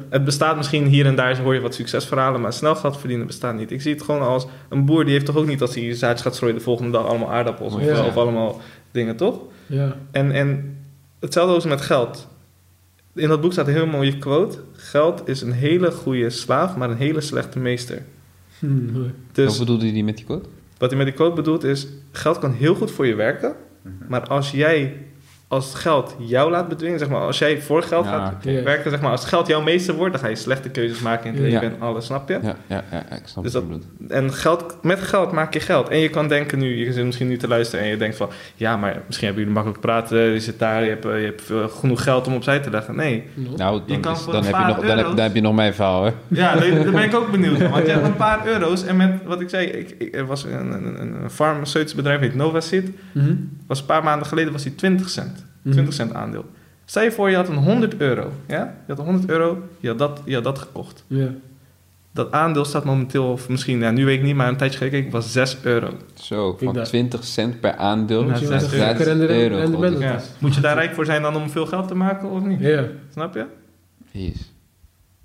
Het bestaat misschien hier en daar, hoor je wat succesverhalen, maar snel geld verdienen bestaat niet. Ik zie het gewoon als een boer, die heeft toch ook niet als hij zaadjes gaat strooien de volgende dag allemaal aardappels of, Ja. of allemaal dingen, toch? Ja. En, en hetzelfde is met geld. In dat boek staat een heel mooie quote. Geld is een hele goede slaaf, maar een hele slechte meester. Hm, mooi. Wat Dus bedoelde hij met die quote? wat hij met die quote bedoelt is, geld kan heel goed voor je werken, maar als jij als geld jou laat bedwingen, zeg maar, als jij voor geld Ja, gaat werken, zeg maar, als geld jouw meester wordt, dan ga je slechte keuzes maken in het Ja. leven en alles, snap je? Ja, ja, ja, ik snap Dus dat-. En geld, met geld maak je geld. En je kan denken nu, je zit misschien nu te luisteren en je denkt van, ja, maar misschien hebben jullie makkelijk praten, je zit daar, je hebt, je hebt genoeg geld om opzij te leggen. Nee. Nou, dan, kan is- voor dan, een heb je nog, dan, heb, euro's- dan heb je nog mijn verhaal, hè? Ja, daar daar ben ik ook [LAUGHS] benieuwd. Want je hebt een paar euro's en met wat ik zei, ik, ik, er was een, een, een, farmaceutisch bedrijf, heet Novasit. Mhm. Was een paar maanden geleden was die 20 cent. Mhm. 20 cent aandeel. Stel je voor, je had een 100 euro. Ja? Je had een 100 euro, je had dat, je had dat gekocht. Ja. Dat aandeel staat momenteel, of misschien, ja, nu weet ik niet, maar een tijdje gekeken, was 6 euro. Zo, van daar. 20 cent per aandeel. Wat een euro. gekke rende- euro, Ja. Moet je daar rijk voor zijn dan om veel geld te maken of niet? Ja. Snap je?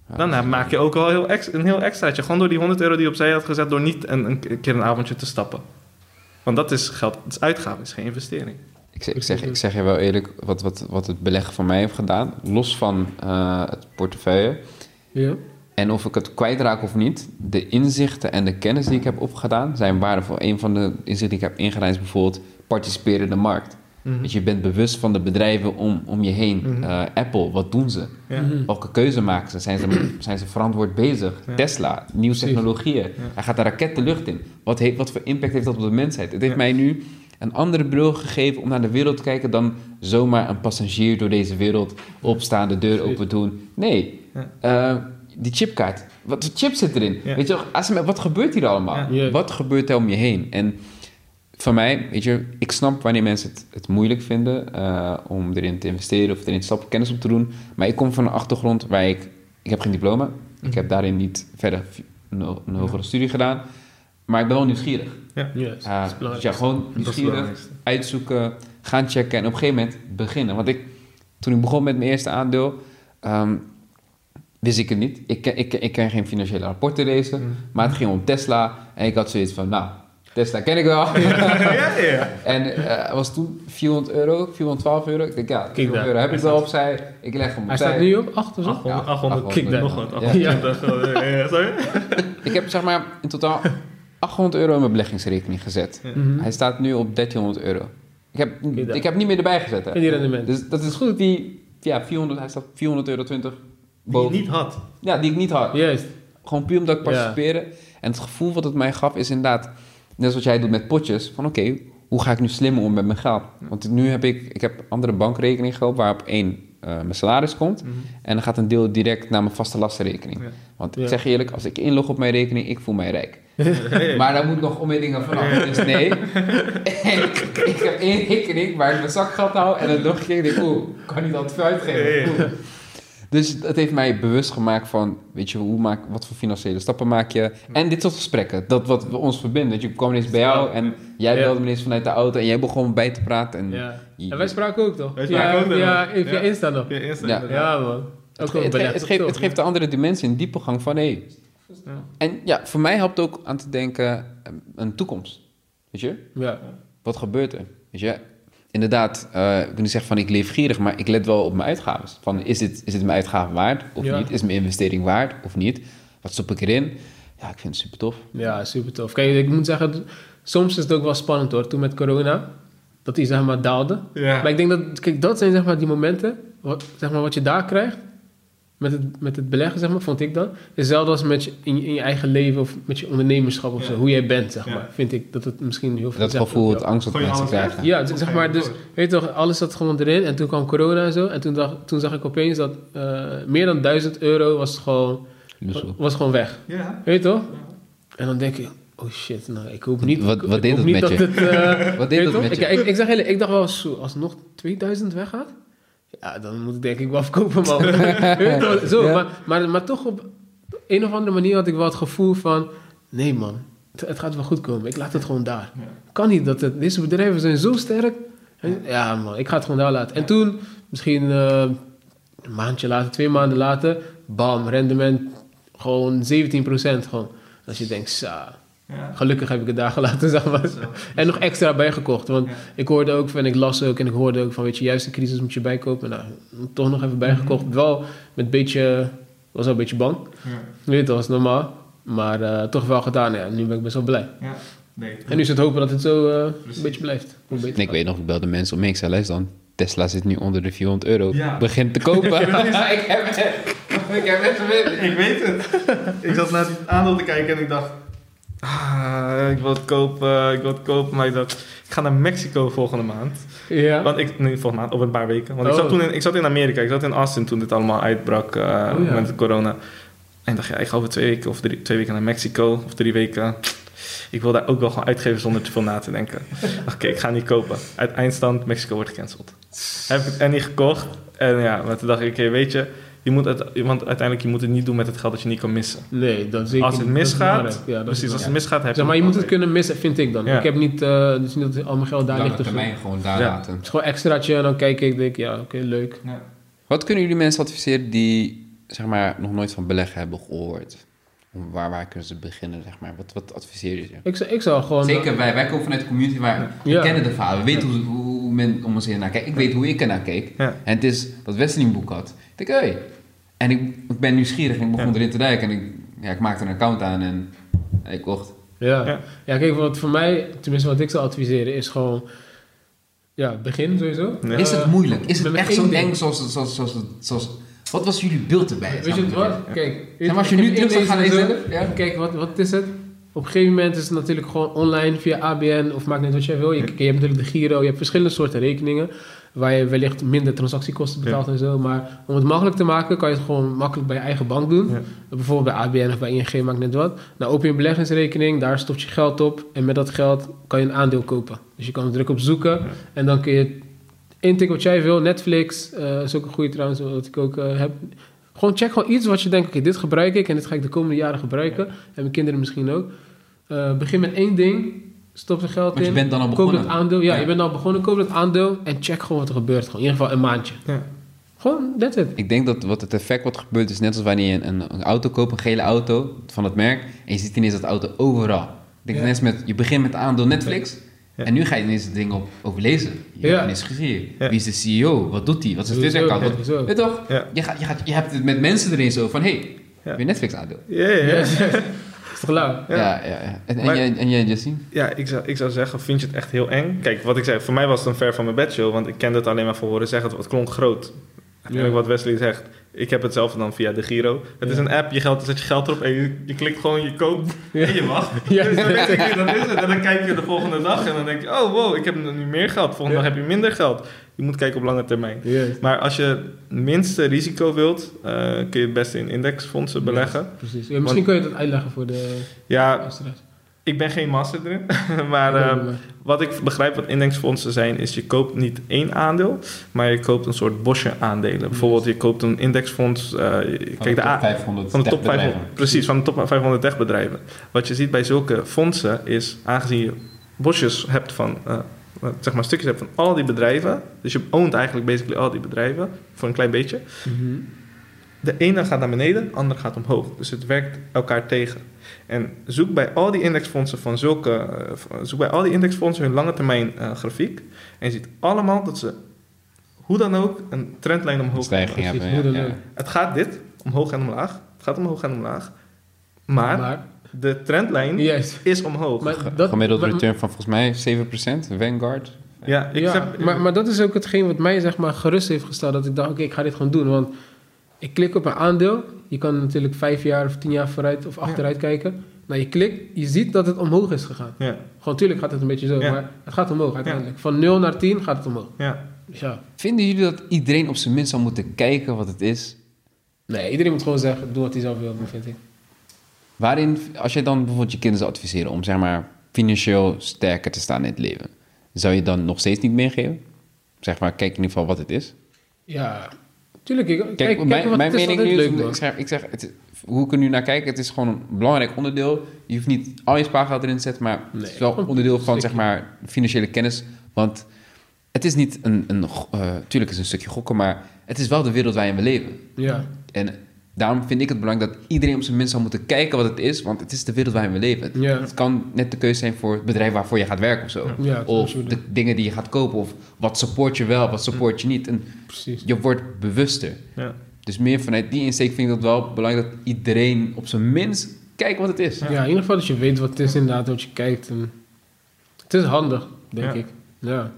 Ja, Dan is- maak je ook wel heel ex, een heel extraatje. Gewoon door die 100 euro die je opzij had gezet, door niet een, een keer een avondje te stappen. Want dat is geld, dat is uitgave, is geen investering. Ik zeg, ik, zeg, ik zeg je wel eerlijk, wat, wat, wat het beleggen van mij heeft gedaan, los van eh, het portefeuille, Ja. en of ik het kwijtraak of niet, de inzichten en de kennis die ik heb opgedaan zijn waardevol. Een van de inzichten die ik heb ingedaan is bijvoorbeeld participeren in de markt. Mhm. Dus je bent bewust van de bedrijven om, om je heen. Mhm. Eh, Apple, wat doen ze? Ja. Mhm. Welke keuze maken ze? Zijn ze, [CLEARS THROAT] zijn ze verantwoord bezig? Ja. Tesla, nieuwe technologieën. Hij gaat een raket de lucht in. Wat, heeft, wat voor impact heeft dat op de mensheid? Het heeft Ja. mij nu een andere bril gegeven om naar de wereld te kijken dan zomaar een passagier door deze wereld opstaan, de deur open doen. Nee, Ja. eh, die chipkaart. Wat voor chip zit erin? Ja. Weet je, wat gebeurt hier allemaal? Wat gebeurt er om je heen? En voor mij, weet je, ik snap wanneer mensen het, het moeilijk vinden eh, om erin te investeren of erin te stappen, kennis op te doen. Maar ik kom van een achtergrond waar ik, ik heb geen diploma. Ik heb daarin niet verder een, een hogere studie gedaan. Maar ik ben wel nieuwsgierig. Ja, Ah, dus ja, gewoon nieuwsgierig, uitzoeken, gaan checken en op een gegeven moment beginnen. Want ik, toen ik begon met mijn eerste aandeel, ehm, wist ik het niet. Ik, ken- ik, ik ken geen financiële rapporten lezen, Mm. maar het ging om Tesla. En ik had zoiets van, nou, Tesla ken ik wel. [LAUGHS] ja, ja. [LAUGHS] en eh, het was toen 400 euro, 412 euro. Ik denk, ja, 400 daar. euro heb ik wel opzij. Ik leg hem Hij opzij. staat nu op 8 of zo? 800, Ja, 800, 800, kijk daar, ja. nog wat. Ja. 820, ja. ja, sorry? Ik heb zeg maar in totaal 800 euro in mijn beleggingsrekening gezet. Mhm. Hij staat nu op 1300 euro. Ik heb, ik heb niet meer erbij gezet. Hè. En die rendement. Dus dat is goed. Die, ja, 400, hij staat 400 euro 20 Die je boven. niet had. Ja, die ik niet had. Juist. Gewoon puur omdat ik Ja. participeren. En het gevoel wat het mij gaf is inderdaad, net zoals jij doet met potjes, van oké, hoe ga ik nu slimmer om met mijn geld? Want nu heb ik, ik heb andere bankrekening geopend waarop één eh, mijn salaris komt. Mhm. En dan gaat een deel direct naar mijn vaste lastenrekening. Ja. Want Ja. ik zeg je eerlijk, als ik inlog op mijn rekening, ik voel mij rijk. [LAUGHS] [LAUGHS] Maar daar moet nog om dingen vanaf. Dus nee. [LAUGHS] ik, ik heb één rekening waar ik mijn zakgeld hou. En dan nog een keer denk ik, oeh, ik kan niet altijd veel uitgeven. Oeh. Dus het heeft mij bewust gemaakt van, weet je, hoe maak, wat voor financiële stappen maak je? En dit soort gesprekken, dat wat we ons verbindt. Dat je kwam ineens bij jou en jij Ja. belde me ineens vanuit de auto en jij begon bij te praten. En Ja. je- En wij spraken ook toch? Wij spraken ja, ook ja, via Ja. Insta nog. Ja, eerst Ja. Ja, man. Ook het, het, geeft, het geeft de andere dimensie, een diepgang van, hé. Ja. En ja, voor mij helpt ook aan te denken, eh, een toekomst. Weet je? Ja. Wat gebeurt er? Weet je? Inderdaad, eh, ik wil niet zeggen van ik leef gierig, maar ik let wel op mijn uitgaven. Van is dit, is dit mijn uitgave waard of Ja. niet? Is mijn investering waard of niet? Wat stop ik erin? Ja, ik vind het super tof. Ja, super tof. Kijk, ik moet zeggen, soms is het ook wel spannend hoor. Toen met corona, dat die zeg maar daalde. Ja. Maar ik denk dat, kijk, dat zijn zeg maar die momenten, wat, zeg maar, wat je daar krijgt, met het, met het beleggen, zeg maar, vond ik dan. Hetzelfde als met je, in, je, in je eigen leven of met je ondernemerschap of Ja. zo. Hoe jij bent, zeg Ja. maar. Vind ik dat het misschien heel veel Dat gevoel, het angst dat mensen krijgen. Ja, dus, zeg maar, dus, weet je toch, alles zat gewoon erin. En toen kwam corona en zo. En toen, dacht, toen zag ik opeens dat eh, meer dan 1000 euro was gewoon, was gewoon weg. Ja. Weet je toch? En dan denk je, oh shit, nou, ik hoop niet... Wat- ik wat deed het met dat je? Het, eh, [LAUGHS] Wat deed met ik, je? Ik, ik, zeg eerlijk, ik dacht wel, zo, als nog 2000 weggaat, ja, dan moet ik denk ik wel [LAUGHS] verkopen, man. [LAUGHS] Zo, Ja. maar, maar, maar toch op een of andere manier had ik wel het gevoel van, nee man, het, het gaat wel goed komen. Ik laat het gewoon daar. Ja. Kan niet, dat het, deze bedrijven zijn zo sterk. En- Ja man, ik ga het gewoon daar laten. En toen, misschien eh, een maandje later, twee maanden later, bam, rendement gewoon 17% gewoon. Als je denkt, sa, Ja. gelukkig heb ik het daar gelaten, [LAUGHS] zeg maar. Zo. En nog extra bijgekocht. Want Ja. ik hoorde ook van, en ik las ook en ik hoorde ook van, weet je, juist in crisis moet je bijkopen. Nou, toch nog even bijgekocht. Wel met een beetje, was wel een beetje bang. Ja. Weet je, dat was normaal. Maar eh, toch wel gedaan. Ja, nu ben ik best wel blij. Ja. Nee. En nu is het hopen dat het zo eh, een beetje blijft. Hoe beter En ik weet nog, ik belde mensen om me. Ik zei, luister dan, Tesla zit nu onder de 400 euro. Ja. Begin te kopen. [LAUGHS] ik heb het. Ik heb het. Ik weet het. ik zat naar het aandeel te kijken en ik dacht... Ah, ik wil het kopen, ik wil het kopen. Maar ik dacht, ik ga naar Mexico volgende maand. Ja. Want ik, nee, volgende maand, over een paar weken. Want ik, Oh. zat toen in, ik zat in Amerika, ik zat in Austin toen dit allemaal uitbrak Oh, ja. met corona. En ik dacht, ja, ik ga over twee weken of drie, twee weken naar Mexico of drie weken. Ik wil daar ook wel gewoon uitgeven zonder te veel na te denken. [LAUGHS] Oké, ik ga niet kopen. Uit eindstand, Mexico wordt gecanceld. Heb ik het en niet gekocht. En ja, maar toen dacht ik, oké, weet je, je moet het, want uiteindelijk je moet het niet doen met het geld dat je niet kan missen. Nee, dat zeker. als het misgaat, belangrijk. Ja, dat is precies, als het misgaat heb Zeg maar, je moet het kunnen missen, vind ik dan. Ja. Ik heb niet, eh, dus niet dat al mijn geld daar ligt. Het termijn gewoon daar Ja. laten. is gewoon extraatje en dan kijk ik, denk ik, ja, oké, leuk. Ja. Wat kunnen jullie mensen adviseren die zeg maar, nog nooit van beleggen hebben gehoord? Om Waar, waar kunnen ze beginnen? Zeg maar? wat, wat adviseer je ze? Ik, zou- ik zou gewoon... Zeker, wij, wij komen vanuit de community waar we Ja. kennen de verhalen. We weten hoe, hoe men om ons heen naar kijkt. Ik weet hoe ik er naar keek. Ja. En het is dat Wesley een boek had. Ik denk, hey. En ik, ik ben nieuwsgierig en ik begon Ja. erin te duiken. En ik, ja, ik maakte een account aan en ik kocht. Ja. Ja. ja. kijk, wat voor mij, tenminste wat ik zou adviseren, is gewoon... Ja, begin sowieso. Ja. Is het moeilijk? Is het echt zo ding. eng zoals, zoals, zoals, zoals... Wat was jullie beeld erbij? Weet je wat? Kijk, Zeg maar, als je nu terug zou gaan lezen, ja. Kijk, wat, wat is het? Op een gegeven moment is het natuurlijk gewoon online via ABN of maak net wat jij wil. Je, je hebt natuurlijk de Giro, je hebt verschillende soorten rekeningen waar je wellicht minder transactiekosten betaalt en zo. Maar om het makkelijk te maken, kan je het gewoon makkelijk bij je eigen bank doen. Ja. Bijvoorbeeld bij ABN of bij ING, maakt net wat. Nou, open je een beleggingsrekening, daar stopt je geld op en met dat geld kan je een aandeel kopen. Dus je kan drukken op zoeken Ja. en dan kun je intikken wat jij wil. Netflix eh, is ook een goede trouwens, wat ik ook eh, heb. Gewoon check gewoon iets wat je denkt, oké, dit gebruik ik en dit ga ik de komende jaren gebruiken. En mijn kinderen misschien ook. Eh, begin met één ding, stop er geld Want je in. bent dan al Koop begonnen. dat aandeel. Ja, Ja. je bent al begonnen, koop dat aandeel en check gewoon wat er gebeurt. Gewoon, in ieder geval een maandje. Ja. Gewoon, that's it. Ik denk dat wat het effect wat gebeurt is net als wanneer je een, een, auto koopt, een gele auto van het merk, en je ziet ineens dat auto overal. Ik denk Ja. net als met, je begint met aandeel Netflix, Ja. en nu ga je ineens het ding op overlezen. Je Ja. hebt ineens gezien. Ja. Wie is de CEO? Wat doet hij? Wat is het? Wat-. Weet je toch? Ja. Je, gaat, je, gaat, je hebt het met mensen erin zo van, hé, hey, Ja. heb je Netflix-aandeel? Ja, ja, ja. [LAUGHS] is toch? Ja, ja, ja. En, en, Maar- jij, en jij? Ja, ik zou, ik zou zeggen, vind je het echt heel eng? Kijk, wat ik zei, voor mij was het een ver van mijn bedshow, want ik kende het alleen maar voor horen zeggen. Het, klonk groot. Eigenlijk wat Wesley zegt. Ik heb het zelf dan via de Giro. Het is een app, je geld, zet je geld erop en je, je klikt gewoon, je koopt Ja. en je wacht. [LAUGHS] Ja. Dus dan weet je, dat is het. En dan kijk je de volgende dag en dan denk je, oh wow, ik heb nu meer geld. Volgende Ja. dag heb je minder geld. Je moet kijken op lange termijn. Maar als je het minste risico wilt, eh, kun je het beste in indexfondsen beleggen. precies. Ja, misschien kun je dat uitleggen voor de Ja, luisteraars. ik ben geen master erin. [LAUGHS] maar eh, wat ik begrijp wat indexfondsen zijn, is je koopt niet één aandeel, maar je koopt een soort bosje aandelen. Bijvoorbeeld, je koopt een indexfonds. eh, kijk, de A- 500 van de top 500, techbedrijven. precies, van de top 500 techbedrijven. Wat je ziet bij zulke fondsen is, aangezien je bosjes hebt van, eh, zeg maar stukjes hebt van al die bedrijven, dus je oont eigenlijk basically al die bedrijven voor een klein beetje. Mhm. De ene gaat naar beneden, de andere gaat omhoog. Dus het werkt elkaar tegen. En zoek bij al die indexfondsen van zulke, eh, zoek bij al die indexfondsen hun lange termijn eh, grafiek. En je ziet allemaal dat ze hoe dan ook een trendlijn omhoog Stijging hebben. Ja, ja. Het gaat dit omhoog en omlaag. Het gaat omhoog en omlaag. Maar, Maar, de trendlijn is omhoog. Maar dat, Gemiddeld maar- return van volgens mij 7%, Vanguard. ja, ik ja, heb, maar, maar dat is ook hetgeen wat mij zeg maar gerust heeft gesteld. Dat ik dacht, oké, ik ga dit gewoon doen. Want ik klik op een aandeel. Je kan natuurlijk vijf jaar of tien jaar vooruit of achteruit kijken. Nou, je klikt, je ziet dat het omhoog is gegaan. ja, Gewoon, tuurlijk gaat het een beetje zo, Ja. maar het gaat omhoog uiteindelijk. Van 0 naar 10 gaat het omhoog. ja. Dus ja. Vinden jullie dat iedereen op zijn minst zou moeten kijken wat het is? Nee, iedereen moet gewoon zeggen, doe wat hij zelf wil, vind ik. Waarin, als je dan bijvoorbeeld je kinderen zou adviseren om zeg maar financieel sterker te staan in het leven, zou je dan nog steeds niet meegeven? Zeg maar, kijk in ieder geval wat het is. Ja, tuurlijk. Ik, kijk, Kijk, mijn, wat mijn het is mening nu is, ik zeg, ik zeg het, hoe ik er nu naar kijk, het is gewoon een belangrijk onderdeel. Je hoeft niet al je spaargeld erin te zetten, maar het is wel onderdeel van zeg maar financiële kennis. Want het is niet een, een eh, tuurlijk is het een stukje gokken, maar het is wel de wereld waarin we leven. Ja, En daarom vind ik het belangrijk dat iedereen op zijn minst zou moeten kijken wat het is, want het is de wereld waarin we leven. Ja. Het kan net de keuze zijn voor het bedrijf waarvoor je gaat werken of zo. Ja, dat of de dingen die je gaat kopen, of wat support je wel, wat support je niet. En precies. je wordt bewuster. ja. Dus meer vanuit die insteek vind ik dat wel belangrijk dat iedereen op zijn minst kijkt wat het is. Ja. in ieder geval dat je weet wat het is inderdaad, wat je kijkt. En het is handig, denk Ja. ik. Ja.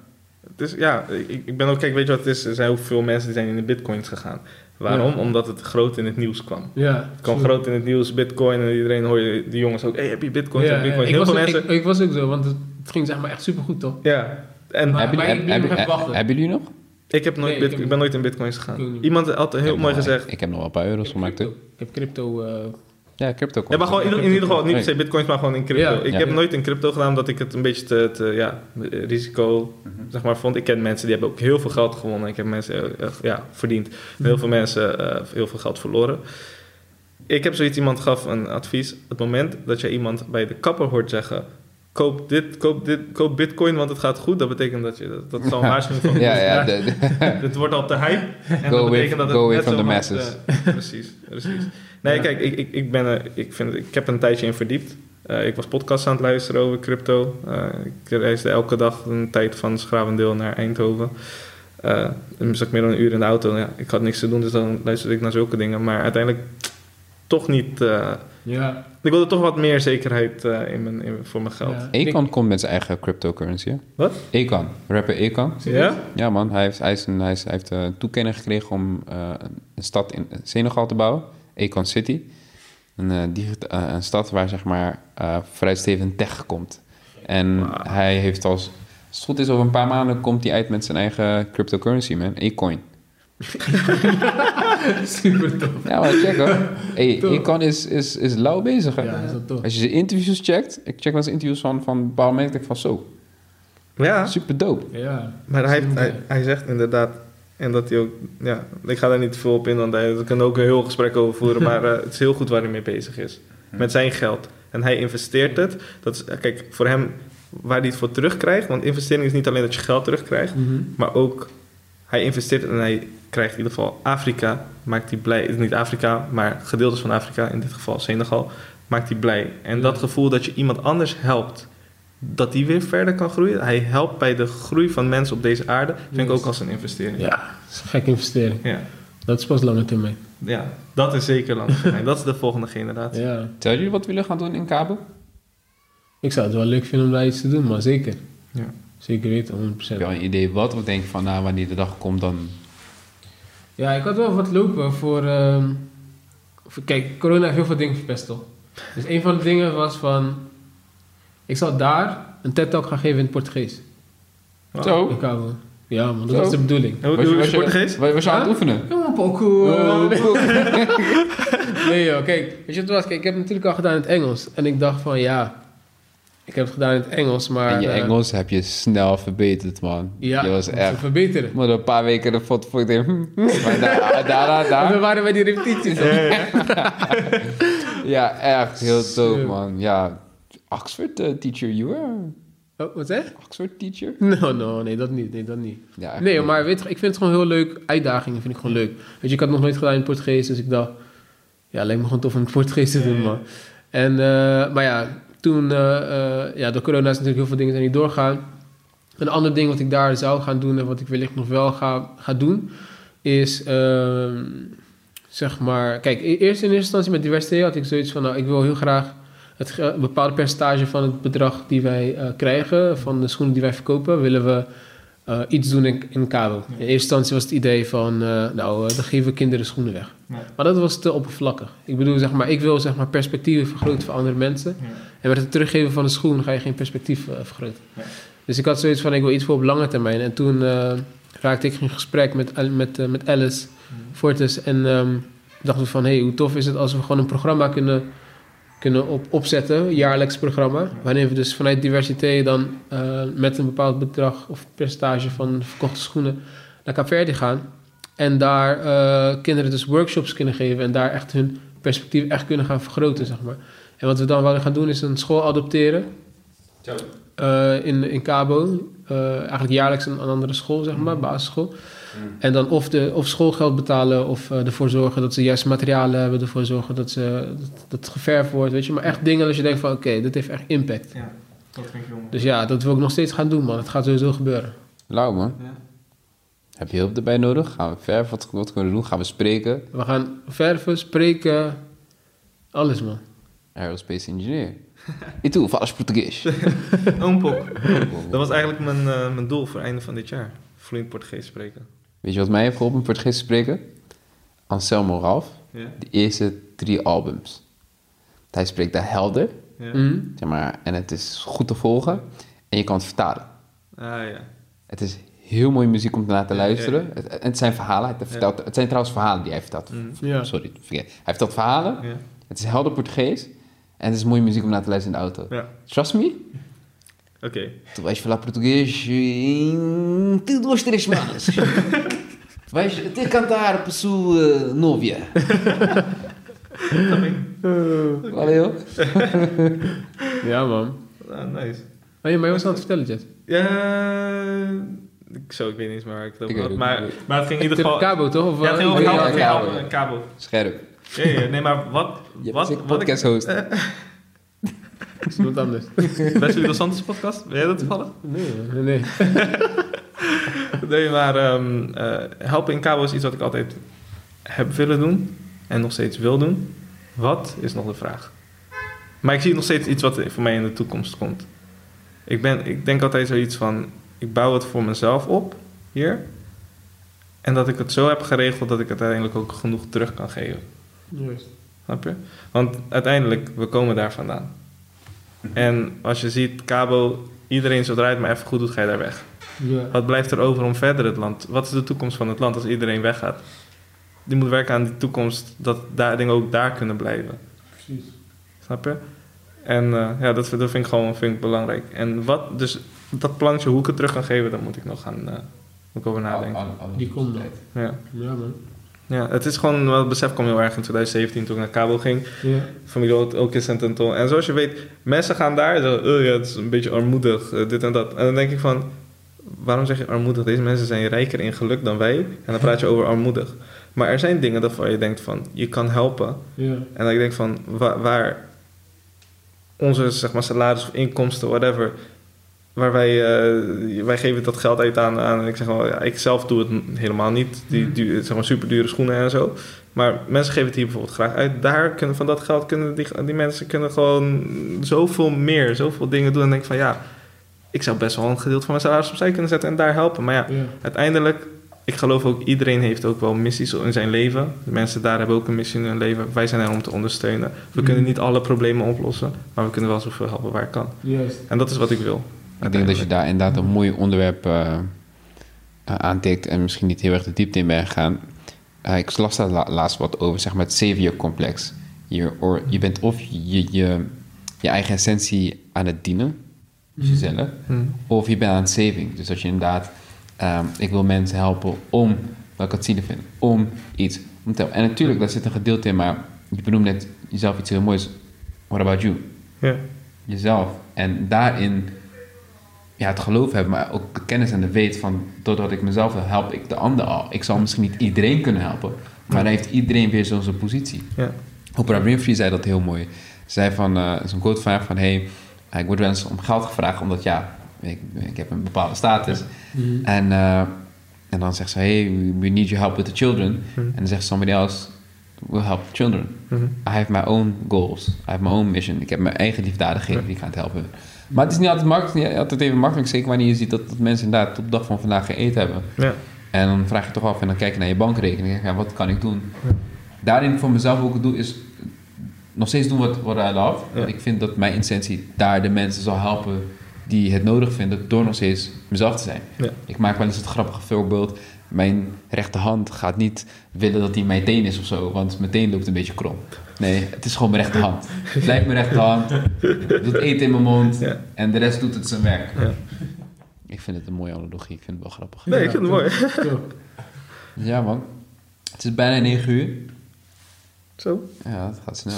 Het is, ja, ik, ik ben ook, kijk, weet je wat het is? Er zijn ook veel mensen die zijn in de bitcoins gegaan. Waarom? Ja. Omdat het groot in het nieuws kwam. Ja. Het kwam groot in het nieuws, bitcoin, en iedereen hoor je die jongens ook, hey, heb je bitcoin? Ja, heb je bitcoin? ik, Heel was, veel ook- mensen, ik, ik was ook zo, want het, het ging zeg maar echt supergoed toch? ja. En Maar- hebben, jullie- nog even hebben, wachten. hebben jullie nog? ik, heb nooit Nee, ik bit- heb ik ben nooit in bitcoins gegaan. Iemand had altijd heel mooi gezegd, Ik heb nog wel een paar euro's gemaakt? Ik heb crypto... eh, Ja, crypto. Ja, maar gewoon in, in ieder geval niet per se bitcoins, maar gewoon in crypto. Ja. ik Ja. heb nooit in crypto gedaan omdat ik het een beetje te, te ja, risico zeg maar, vond. Ik ken mensen die hebben ook heel veel geld gewonnen. Ik heb mensen eh, ja, verdiend. Heel veel mensen eh, heel veel geld verloren. Ik heb zoiets, iemand gaf een advies. Het moment dat je iemand bij de kapper hoort zeggen... Koop dit, koop dit, koop bitcoin, want het gaat goed. Dat betekent dat je... Dat, dat is al een waarschuwing van... Ja, ja. de- de- [LAUGHS] Het wordt al te hype. En Go dat with- betekent dat het go net from zo masses. eh, precies, precies. Nee, Ja. kijk, ik, ik, ik, ben, er- ik, vind, ik heb er een tijdje in verdiept. Eh, ik was podcasts aan het luisteren over crypto. Eh, ik reisde elke dag een tijd van Schravendeel naar Eindhoven. Eh dan zat ik meer dan een uur in de auto. Ja, ik had niks te doen, dus dan luisterde ik naar zulke dingen. Maar uiteindelijk toch niet... eh, ja. ik wilde toch wat meer zekerheid eh, in mijn, in, voor mijn geld. Ja. Komt met zijn eigen cryptocurrency, hè? Wat? Akon, rapper Akon. Ja? Ja man, hij heeft, hij is een, hij is, hij heeft eh, toekenning gekregen om eh, een stad in Senegal te bouwen. Akon City. Een, eh, digit- eh, een stad waar zeg maar eh vrijstevend tech komt. En hij heeft als... Als het goed is, over een paar maanden komt hij uit met zijn eigen cryptocurrency, man. Acoin. [LAUGHS] [LAUGHS] Super tof. Ja, maar check hoor. Hey. [LAUGHS] Akon is, is, is lauw bezig, hè? Ja, is dat tof. Als je zijn interviews checkt, ik check wel eens interviews van, van bepaalde mensen, denk ik van zo, Ja, super dope. Ja. Maar hij, heeft, hij, hij zegt inderdaad, en dat hij ook, ja, ik ga daar niet te veel op in, want hij, we kunnen ook een heel gesprek over voeren, maar eh, het is heel goed waar hij mee bezig is. Met zijn geld. En hij investeert het. Dat is, eh, kijk, voor hem, waar hij het voor terugkrijgt, want investering is niet alleen dat je geld terugkrijgt, Mhm. maar ook, hij investeert en hij krijgt in ieder geval Afrika, maakt hij blij, niet Afrika, maar gedeeltes van Afrika, in dit geval Senegal, maakt hij blij. En dat gevoel dat je iemand anders helpt, dat die weer verder kan groeien. Hij helpt bij de groei van mensen op deze aarde, vind ik ook als een investering. Ja, dat is een gekke investering. Ja, Dat is pas lange termijn. ja dat is zeker lang [LAUGHS] termijn. Dat is de volgende generatie. Ja. Tel jullie wat we willen gaan doen in Cabo? Ik zou het wel leuk vinden om daar iets te doen, maar zeker. Ja. Zeker weten, 100%. Heb je al een idee wat? Of denk je van, nou, wanneer de dag komt, dan... Ja, ik had wel wat lopen voor... ehm, voor- kijk, corona heeft heel veel dingen verpest, toch? Dus een van de dingen was van... Ik zal daar een TED-talk gaan geven in het Portugees. Wow. Zo. In Cabo. Ja, man, dat Zo. was de bedoeling. Hoe, Was je, hoe was je, Portugees? was, was je aan het oefenen? Ja, man, pokoe. Oh. [LAUGHS] nee joh, kijk, weet je wat het was? Kijk, ik heb het natuurlijk al gedaan in het Engels. En ik dacht van, ja... Ik heb het gedaan in het Engels, maar... En je eh, Engels heb je snel verbeterd, man. Ja, Je was echt... verbeteren. Maar een paar weken de foto voor ik denk, hm, maar daar, daar, daar. [LAUGHS] we waren bij die repetities. [LAUGHS] Ja, echt heel dope, man. Ja, Oxford eh, teacher, you are Oh, wat zeg? Oxford teacher? [LAUGHS] No, no, nee, dat niet. Nee, dat niet. Ja, Nee, niet. maar weet je, ik vind het gewoon heel leuk. Uitdagingen vind ik gewoon leuk. Weet je, ik had het nog nooit gedaan in het Portugees, dus ik dacht, ja, lijkt me gewoon tof om het Portugees te doen, man. En, eh, maar ja, toen, eh, eh, ja, door corona is natuurlijk heel veel dingen zijn niet doorgaan. Een ander ding wat ik daar zou gaan doen en wat ik wellicht nog wel ga, ga doen, is, ehm, zeg maar, kijk, e- eerst in eerste instantie met diversiteit had ik zoiets van, nou, ik wil heel graag het, een bepaald percentage van het bedrag die wij eh, krijgen, van de schoenen die wij verkopen, willen we iets doen in, in Cabo. In eerste instantie was het idee van, nou, dan geven we kinderen schoenen weg. Ja. Maar dat was te oppervlakkig. Ik bedoel, zeg maar, ik wil zeg maar, perspectieven vergroten voor andere mensen. Ja. En met het teruggeven van een schoen ga je geen perspectief eh, vergroten. Dus ik had zoiets van, ik wil iets voor op lange termijn. En toen eh, raakte ik in gesprek met, met, eh, met Alice Fortes. En ehm, dachten we van, hey, hoe tof is het als we gewoon een programma kunnen, kunnen op, opzetten. Een jaarlijks programma. Waarin we dus vanuit diversiteit dan met een bepaald bedrag of percentage van verkochte schoenen naar Caverdi gaan. En daar kinderen dus workshops kunnen geven. En daar echt hun perspectief echt kunnen gaan vergroten, zeg maar. En wat we dan willen gaan doen is een school adopteren. Zo. eh, in, in Cabo. Eh, eigenlijk jaarlijks een, een andere school, zeg maar, basisschool. En dan of, de, of schoolgeld betalen of eh, ervoor zorgen dat ze juist materialen hebben. Ervoor zorgen dat, ze, dat, dat het geverfd wordt, weet je. Maar echt dingen als je denkt van, oké, dit heeft echt impact. Ja, dat vind ik jong. Dus ja, dat wil ik nog steeds gaan doen, man. Het gaat sowieso gebeuren. Lauw, man. Ja. Heb je hulp erbij nodig? Gaan we ver? Wat, wat kunnen we doen? Gaan we spreken? We gaan verven, spreken, alles, man. Aerospace engineer. E tu, falas português? Oompok. Dat was eigenlijk mijn, eh, mijn doel voor het einde van dit jaar. Vloeiend Portugees spreken. Weet je wat mij heeft geholpen om Portugees te spreken? Anselmo Ralph, Ja? de eerste drie albums. Hij spreekt daar helder, Ja? Mhm. zeg maar, en het is goed te volgen. En je kan het vertalen. Ah ja. Het is heel mooie muziek om naar te Ja, luisteren. ja. Het, het zijn verhalen. Het, vertelt, het zijn trouwens verhalen die hij vertelt. Mhm. Ja. Sorry, vergeet. Hij vertelt verhalen. Ja. Het is helder Portugees. En het is mooie muziek om naar te luisteren in de auto. ja. Trust me. Oké. Tu [LAUGHS] vais falar português em duas, três semanas. Tu vais ter cantar para sua novia. Valeu. [LAUGHS] Ja, man. Ah, nice. Oh, ja, maar je was aan het vertellen, Jet. Ja, ik, zo, ik weet niet eens meer waar ik het het Maar, maar het ging in ieder geval... Cabo, toch? Of, Ja, het ging over eh, kabel. ja, het ging kabel. over een kabel. Scherp. Ja, ja, nee, maar wat... Je wat, bent een wat podcast host. [LAUGHS] is iemand anders. Wesley Dos Santos podcast? Ben jij dat toevallig? Nee, nee, nee. [LAUGHS] Nee, maar ehm, eh, helpen in kabel is iets wat ik altijd heb willen doen en nog steeds wil doen. Wat is nog de vraag? Maar ik zie nog steeds iets wat voor mij in de toekomst komt. Ik, ben, ik denk altijd zoiets van, ik bouw het voor mezelf op hier. En dat ik het zo heb geregeld dat ik uiteindelijk ook genoeg terug kan geven. Juist. Snap je? Want uiteindelijk, we komen daar vandaan. En als je ziet, Cabo, iedereen zodra je het maar even goed doet, ga je daar weg. Ja. Wat blijft er over om verder het land? Wat is de toekomst van het land als iedereen weggaat? Die moet werken aan die toekomst, dat daar, dingen ook daar kunnen blijven. Precies. Snap je? En eh, ja, dat, dat vind ik gewoon vind ik belangrijk. En wat, dus dat plantje, hoe ik het terug kan geven, daar moet ik nog gaan eh, moet ik over nadenken. Die komt nog. Ja. Ja, man. Ja, het is gewoon, wel, het besef kwam heel erg in 2017 toen ik naar Cabo ging. Ja. familie ook- ook in Anton. En zoals je weet, mensen gaan daar en zeggen, oh ja, het is een beetje armoedig, eh, dit en dat. En dan denk ik van, waarom zeg je armoedig? Deze mensen zijn rijker in geluk dan wij. En dan praat je over armoedig. Maar er zijn dingen waarvan je denkt van, je kan helpen. Ja. En dat ik denk van, waar, waar onze zeg maar, salaris of inkomsten, whatever... Waar wij, eh, wij geven dat geld uit aan, aan ik zeg wel, ja, ik zelf doe het helemaal niet, die, Mhm. die zeg maar super dure schoenen en zo. Maar mensen geven het hier bijvoorbeeld graag uit. Daar kunnen van dat geld kunnen die, die mensen kunnen gewoon zoveel meer, zoveel dingen doen. En denk van ja, ik zou best wel een gedeelte van mijn salaris opzij kunnen zetten en daar helpen. Maar ja, Ja. uiteindelijk, ik geloof ook iedereen heeft ook wel missies in zijn leven. De mensen daar hebben ook een missie in hun leven. Wij zijn er om te ondersteunen. We Mhm. kunnen niet alle problemen oplossen, maar we kunnen wel zoveel helpen waar ik kan. Juist. En dat is wat ik wil. Ik denk dat je daar inderdaad een mooi onderwerp aantikt en misschien niet heel erg de diepte in bent gegaan. Eh, ik las daar la- laatst wat over, zeg maar het savior-complex. Je, or- je bent of je, je, je eigen essentie aan het dienen, dus jezelf, Hm. of je bent aan het saving. Dus dat je inderdaad, ehm, ik wil mensen helpen om, wat ik het zielig vind, om iets om te helpen. En natuurlijk, daar zit een gedeelte in, maar je benoemt net jezelf iets heel moois. What about you? Jezelf. En daarin ja, het geloof hebben, maar ook de kennis en de weet van... doordat ik mezelf wil, help ik de ander al. Ik zal misschien niet iedereen kunnen helpen... maar dan heeft iedereen weer zo zijn positie. Ja. Oprah Winfrey zei dat heel mooi. Ze zei van, eh zo'n quote van haar van... hey, ik word wel eens om geld gevraagd... omdat ja, ik, ik heb een bepaalde status. Mhm. En, eh, en dan zegt ze... hey, we need your help with the children. Hm. En dan zegt somebody else... will help the children. Mhm. I have my own goals. I have my own mission. Ik heb mijn eigen liefdadigheden die ik aan het helpen. Maar het is niet altijd, makkelijk, niet altijd even makkelijk. Zeker wanneer je ziet dat, dat mensen inderdaad tot de dag van vandaag geen eten hebben. Ja. En dan vraag je toch af en dan kijk je naar je bankrekening. En wat kan ik doen? Daarin voor mezelf ook het doe is nog steeds doen wat, wat I love. Ja. Ik vind dat mijn intentie daar de mensen zal helpen die het nodig vinden door nog steeds mezelf te zijn. Ja. Ik maak wel eens het grappige voorbeeld. Mijn rechterhand gaat niet willen dat hij mijn teen is of zo, want mijn teen loopt een beetje krom. Nee, het is gewoon mijn rechterhand. Het blijft mijn rechterhand. Het doet eten in mijn mond Ja. en de rest doet het zijn werk. Ja. Ik vind het een mooie analogie. Ik vind het wel grappig. Nee, ik vind het mooi. Ja, man. Het is bijna 9 uur. Zo, Ja, het gaat snel.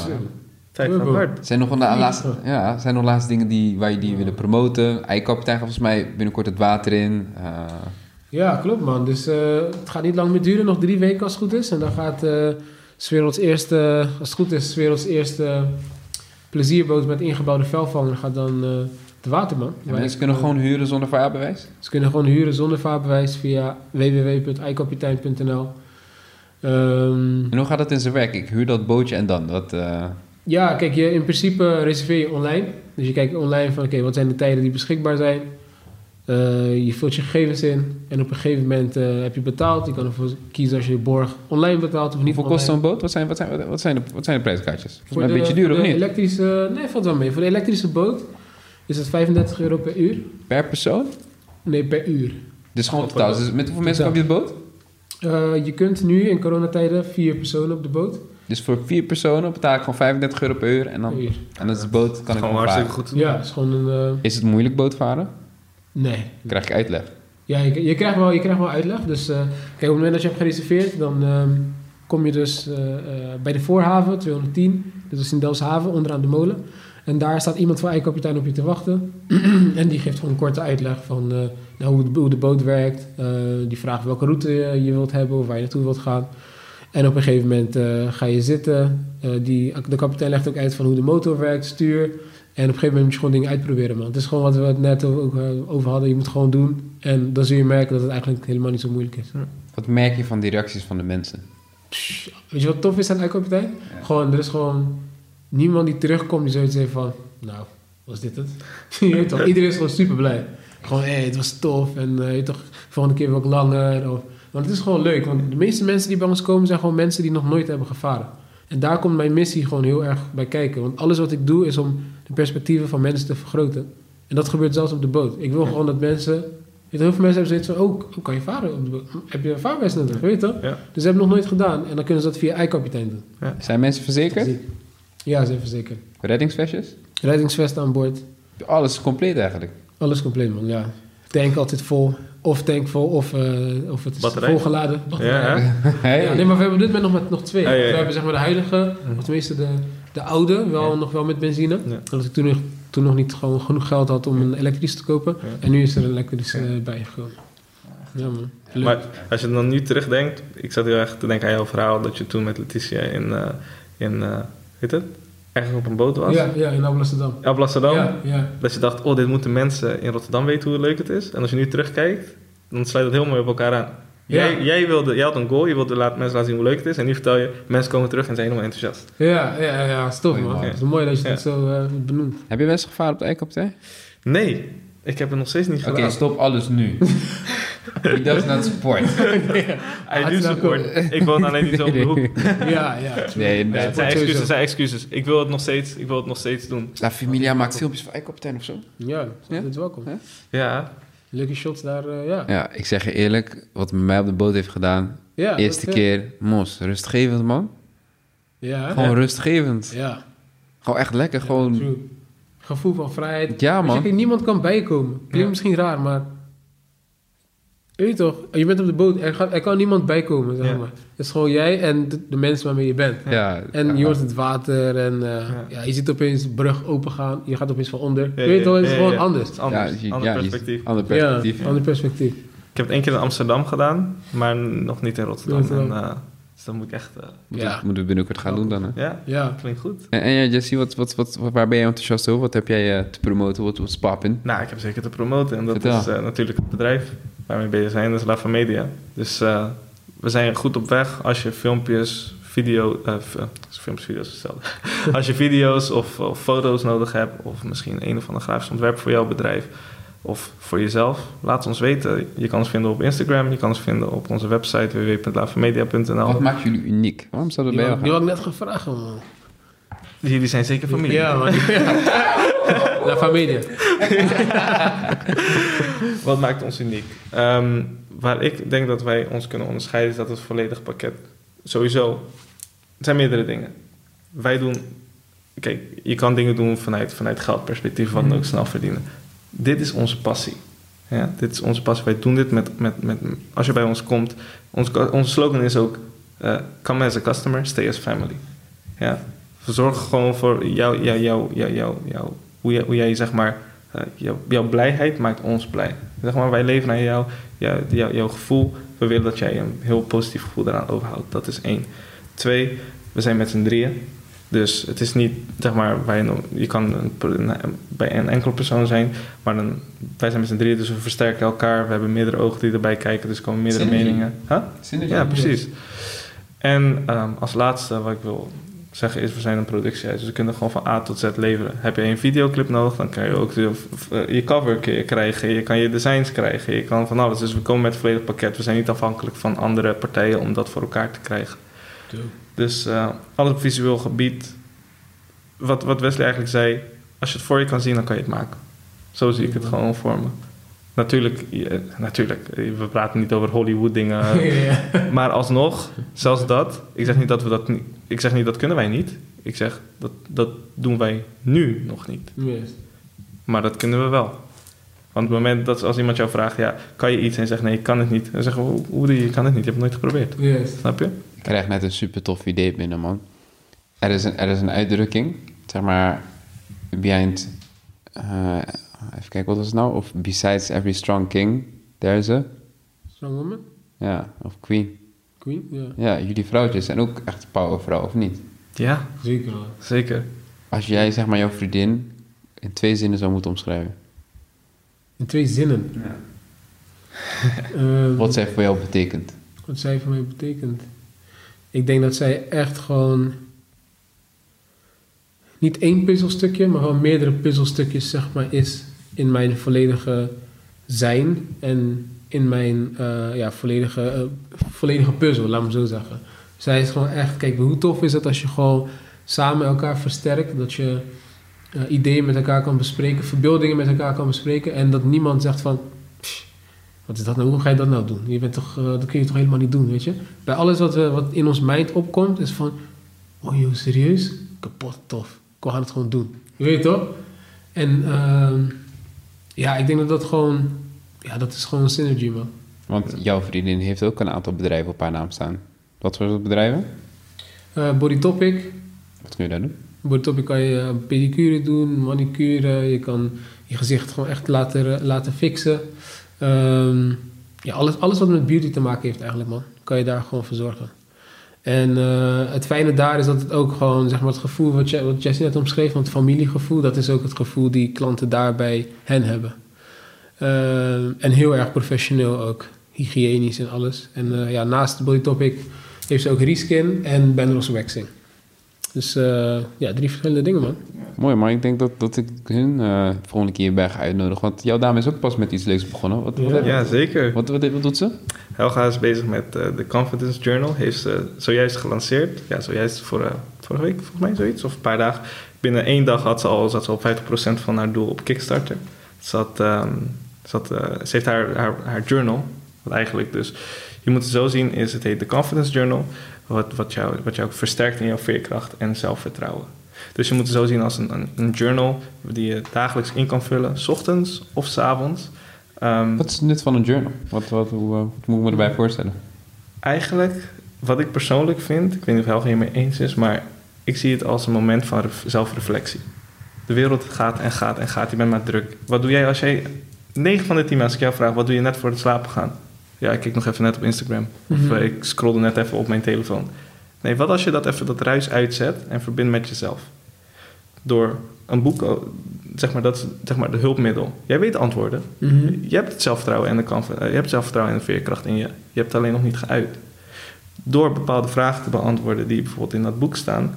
tijd van Bart. Zijn nog een laatste, ja, zijn nog laatste dingen die, waar je die willen promoten? Eikapitein gaat volgens mij binnenkort het water in. Eh, Ja, klopt man. Dus eh, het gaat niet lang meer duren, nog drie weken als het goed is. En dan gaat werelds eerste, als het goed is, werelds eerste plezierboot met ingebouwde velvanger gaat dan eh de waterman. en mensen kunnen gewoon huren zonder vaarbewijs? Ze kunnen gewoon huren zonder vaarbewijs via www.eikapitein.nl. Ehm, En hoe gaat dat in zijn werk? Ik huur dat bootje en dan? Dat, Ja, kijk, je, in principe reserveer je online. Dus je kijkt online van, oké, wat zijn de tijden die beschikbaar zijn? Eh, je vult je gegevens in en op een gegeven moment eh, heb je betaald. Je kan ervoor kiezen als je de borg online betaalt of niet Hoeveel kost zo'n boot? Wat zijn, wat, zijn, wat, zijn de, wat zijn de prijskaartjes? Voor een de- beetje duur of de niet? Elektrische, nee, valt wel mee. Voor de elektrische boot is het 35 euro per uur. Per persoon? Nee, per uur. Dus gewoon totaal. Dus met hoeveel mensen op je boot? Eh, je kunt nu in coronatijden vier personen op de boot. Dus voor vier personen betaal ik gewoon 35 euro per uur. En Per dan, uur. en dan is de boot, kan ik Gewoon hartstikke goed. Ja, is gewoon een... Is het moeilijk bootvaren? Nee. Krijg ik uitleg. Ja, je, je, krijgt wel, je krijgt wel uitleg. Dus eh, kijk, op het moment dat je hebt gereserveerd, dan ehm, kom je dus eh, eh, bij de voorhaven, 210. Dat is in Delfshaven, onderaan de molen. En daar staat iemand van eikapitein op je te wachten. [CLEARS THROAT] en die geeft gewoon een korte uitleg van nou, hoe, de, hoe de boot werkt. Die vraagt welke route je, je wilt hebben of waar je naartoe wilt gaan. En op een gegeven moment ga je zitten. Die, de kapitein legt ook uit van hoe de motor werkt, stuur. En op een gegeven moment moet je gewoon dingen uitproberen, man. Het is gewoon wat we het net ook eh, over hadden. Je moet gewoon doen. En dan zul je merken dat het eigenlijk helemaal niet zo moeilijk is. Wat merk je van die reacties van de mensen? Weet je wat tof is aan eikapitein? Ja. Gewoon, er is gewoon niemand die terugkomt die zoiets heeft van... Nou, was dit het? [LAUGHS] je weet toch, iedereen is gewoon super blij. Gewoon, hé, het was tof. En eh, je toch, volgende keer wil ik langer. Of, want het is gewoon leuk. Want de meeste mensen die bij ons komen zijn gewoon mensen die nog nooit hebben gevaren. En daar komt mijn missie gewoon heel erg bij kijken. Want alles wat ik doe is om de perspectieven van mensen te vergroten. En dat gebeurt zelfs op de boot. Ik wil gewoon dat mensen... Weet heel veel mensen hebben zoiets van, oh, hoe kan je varen op de boot? Heb je een vaarwijs nodig, weet je toch? Ja. Dus ze hebben nog nooit gedaan. En dan kunnen ze dat via eikapitein doen. Zijn mensen verzekerd? Ja, ze verzekerd. Reddingsvestjes? Reddingsvest aan boord. Alles compleet eigenlijk. Alles compleet, man. Ja. Tank altijd vol. Of tank vol, of, eh, of het is Batterij? volgeladen. Ja, hè? [LAUGHS] Hey. Ja, nee, maar we hebben op dit moment nog, met, nog twee. Ja, ja. We hebben zeg maar de huidige, of tenminste de, de oude, wel, Ja. nog wel met benzine. Ja. Omdat ik toen nog, toen nog niet gewoon genoeg geld had om een elektrische te kopen. En nu is er een elektrische eh, bijgekomen. Ja, man. Leuk. Maar als je dan nu terugdenkt, ik zat heel erg te denken aan jouw verhaal dat je toen met Letitia in, eh in eh, weet het, ergens op een boot was. ja, ja, in Amsterdam. Op Rotterdam. Ja, ja. Dat je dacht, oh, dit moeten mensen in Rotterdam weten hoe leuk het is. En als je nu terugkijkt, dan sluit het heel mooi op elkaar aan. Ja. Jij, jij, wilde, jij had een goal, je wilde laten, mensen laten zien hoe leuk het is. En nu vertel je, mensen komen terug en zijn helemaal enthousiast. Ja, ja, ja, is tof, Mooi, man. Het is mooi dat je Ja. het zo eh, benoemt. Heb je best gevaren op de eikapitein? Nee, ik heb het nog steeds niet Oké, gedaan. stop alles nu. He does not support. Hij doet support. Ik woon alleen niet zo op de hoek. Ja, ja. Nee, het zijn excuses, het zijn excuses. Ik wil het nog steeds, ik wil het nog steeds doen. La Familia maakt filmpjes voor eikapitein of zo. Ja, Ja? dat is welkom. Ja, Leuke shots daar, eh, ja. Ja, ik zeg je eerlijk, wat met mij op de boot heeft gedaan. ja eerste dat, keer, mos, rustgevend man. Ja? Gewoon rustgevend. ja. Gewoon echt lekker, gewoon... True. Gevoel van vrijheid. Ja man. niemand kan bijkomen. Klinkt misschien raar, maar... Weet je toch, je bent op de boot, er, gaat, er kan niemand bijkomen, zeg Ja. maar. Het is gewoon jij en de, de mensen waarmee je bent. Ja, En ja. je hoort het water en eh, Ja. ja. je ziet opeens de brug open gaan. Je gaat opeens van onder. Ja, weet je toch, het is ja, gewoon ja. anders. het is anders. Je- ander perspectief. Ander perspectief. Ja, ander perspectief. Ik heb het één keer in Amsterdam gedaan, maar nog niet in Rotterdam. Rotterdam. En, eh, dus dan moet ik echt... eh, Moeten Ja. we- moeten we binnenkort gaan doen dan. Hè? ja, Ja. klinkt goed. En, en ja, Jesse, wat, wat, wat, wat- waar ben je enthousiast over? Wat heb jij eh, te promoten? Wat is poppin? Nou, ik heb zeker te promoten. En dat Vertel. is eh, natuurlijk het bedrijf waar we mee bezig zijn. Dat is Lava Media. Dus eh, we zijn goed op weg als je filmpjes, video... eh, f- eh, filmpjes, video's hetzelfde. [LAUGHS] als je video's of, of foto's nodig hebt... of misschien een of ander grafisch ontwerp voor jouw bedrijf... of voor jezelf, laat ons weten. Je kan ons vinden op Instagram. Je kan ons vinden op onze website www.lavamedia.nl. Wat maakt jullie uniek? Waarom zou dat Die bij had, jou die had ik net gevraagd, man. Jullie zijn zeker familie. Ja, man. [LAUGHS] La Familia. [LAUGHS] Wat maakt ons uniek? Ehm, waar ik denk dat wij ons kunnen onderscheiden, is dat het volledige pakket. Sowieso, het zijn meerdere dingen. Wij doen, kijk, je kan dingen doen vanuit, vanuit geldperspectief, wat dan ook snel verdienen. Dit is onze passie. Ja, dit is onze passie. Wij doen dit met, met, met als je bij ons komt. Ons, onze slogan is ook, eh, come as a customer, stay as family. Ja, we zorgen gewoon voor jou, jou, jou, jou, jou, hoe, zeg maar, eh, jouw, blijheid maakt ons blij. Zeg maar, wij leven naar jou, jou, jou, jouw gevoel. We willen dat jij een heel positief gevoel eraan overhoudt. Dat is één. Twee, we zijn met z'n drieën. Dus het is niet, zeg maar, wij, nog- je kan een, een- bij een enkel persoon zijn, maar dan, wij zijn met z'n drieën, dus we versterken elkaar. We hebben meerdere ogen die erbij kijken, dus er komen meerdere Synergy. meningen. Huh? Synergy. Ja, precies. En ehm, als laatste wat ik wil zeggen is, we zijn een productiehuis. Dus we kunnen gewoon van A tot Z leveren. Heb je een videoclip nodig, dan kan je ook de, eh, je cover je krijgen. Je kan je designs krijgen. Je kan van alles. Dus we komen met een volledig pakket. We zijn niet afhankelijk van andere partijen om dat voor elkaar te krijgen. Dus eh alles op visueel gebied. Wat, wat Wesley eigenlijk zei, als je het voor je kan zien, dan kan je het maken. Zo zie ik het gewoon voor me. Natuurlijk, natuurlijk, we praten niet over Hollywood dingen. [LAUGHS] ja. Maar alsnog, zelfs dat, ik zeg niet dat we dat niet, ik zeg niet dat kunnen wij niet. Ik zeg dat dat doen wij nu nog niet. Yes. Maar dat kunnen we wel. Want op het moment dat als iemand jou vraagt, ja, kan je iets en je zegt nee, ik kan het niet. Dan zeggen we, hoe, doe je, je kan het niet, je hebt het nooit geprobeerd. Yes. Snap je? Ik krijg net een super tof idee binnen, man. Er is een, er is een uitdrukking, zeg maar, behind... eh, even kijken, wat was het nou? Of besides every strong king, there's a... Strong woman? Ja, of queen. Queen? Ja. Ja, jullie vrouwtjes zijn ook echt powervrouw, of niet? Ja, Zeker zeker. Als jij, zeg maar, jouw vriendin in twee zinnen zou moeten omschrijven. In twee zinnen. Ja. [LAUGHS] Ehm, Wat zij voor jou betekent. wat zij voor mij betekent. Ik denk dat zij echt gewoon niet één puzzelstukje, maar gewoon meerdere puzzelstukjes zeg maar is in mijn volledige zijn en in mijn eh, ja, volledige, eh, volledige puzzel, laat me zo zeggen. Zij is gewoon echt, kijk, hoe tof is het als je gewoon samen elkaar versterkt, dat je eh, ideeën met elkaar kan bespreken, verbeeldingen met elkaar kan bespreken en dat niemand zegt van, "Psh, wat is dat nou, hoe ga je dat nou doen? Je bent toch, eh, dat kun je toch helemaal niet doen, weet je? Bij alles wat, we, wat in ons mind opkomt, is van, oh joh, serieus? Kapot tof. Ik gaan het gewoon doen. Je weet toch? En ehm, ja, ik denk dat dat gewoon, ja, dat is gewoon een synergy, man. Want jouw vriendin heeft ook een aantal bedrijven op haar naam staan. Wat voor bedrijven? Eh Body Topic. Wat kun je daar doen? Body Topic kan je eh, pedicure doen, manicure. Je kan je gezicht gewoon echt laten, laten fixen. Ehm, ja, alles, alles wat met beauty te maken heeft eigenlijk, man. Kan je daar gewoon voor zorgen. En eh, het fijne daar is dat het ook gewoon, zeg maar, het gevoel wat, Je- wat Jessie net omschreef, van het familiegevoel, dat is ook het gevoel die klanten daar bij hen hebben. Ehm, en heel erg professioneel ook, hygiënisch en alles. En eh, ja, naast Body Topic heeft ze ook reskin en Benros Waxing. Dus eh, ja, drie verschillende dingen, man. Mooi, maar ik denk dat, dat ik hun eh volgende keer bij ga uitnodigen. Want jouw dame is ook pas met iets leuks begonnen. Wat, wat, Ja. Ja, zeker. wat, wat, wat doet ze? Helga is bezig met eh, de Confidence Journal. Heeft ze zojuist gelanceerd. Ja, zojuist voor, eh, vorige week volgens mij zoiets. Of een paar dagen. Binnen één dag had ze al, zat ze al 50% van haar doel op Kickstarter. Ze, had, ehm, ze, had, ze heeft haar, haar, haar journal. Wat eigenlijk dus... Je moet het zo zien, is het heet de Confidence Journal. Wat, wat, jou, wat jou versterkt in jouw veerkracht en zelfvertrouwen. Dus je moet het zo zien als een, een, een journal die je dagelijks in kan vullen. s ochtends of s avonds. Ehm, Wat is het nut van een journal? Wat, wat, hoe, eh, wat moet ik me erbij voorstellen? Eigenlijk, wat ik persoonlijk vind, ik weet niet of Helga hiermee eens is, maar ik zie het als een moment van ref- zelfreflectie. De wereld gaat en gaat en gaat, je bent maar druk. Wat doe jij als jij, 9 van de 10 als ik jou vraag, wat doe je net voor het slapen gaan? Ja, ik kijk nog even net op Instagram. Of Mhm. eh, ik scrollde net even op mijn telefoon. Nee, wat als je dat even dat ruis uitzet en verbindt met jezelf? Door een boek, oh, zeg maar, dat is zeg maar de hulpmiddel. Jij weet antwoorden. Mhm. Je hebt het zelfvertrouwen en de kanf- eh, je hebt zelfvertrouwen en de veerkracht in je. Je hebt het alleen nog niet geuit. Door bepaalde vragen te beantwoorden die bijvoorbeeld in dat boek staan,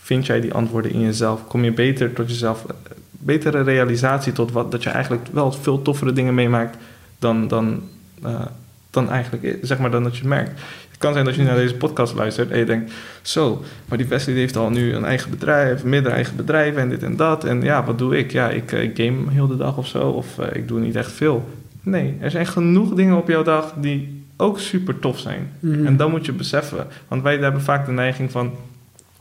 vind jij die antwoorden in jezelf. Kom je beter tot jezelf, eh, betere realisatie tot wat dat je eigenlijk wel veel toffere dingen meemaakt dan, dan, dan eigenlijk, zeg maar, dan dat je merkt. Het kan zijn dat je naar deze podcast luistert en je denkt, zo, maar die Wesley die heeft al nu een eigen bedrijf, meerdere eigen bedrijven en dit en dat. En ja, wat doe ik? Ja, ik, eh, ik game heel de dag of zo, of eh, ik doe niet echt veel. Nee, er zijn genoeg dingen op jouw dag die ook super tof zijn. Mhm. En dan moet je beseffen. Want wij hebben vaak de neiging van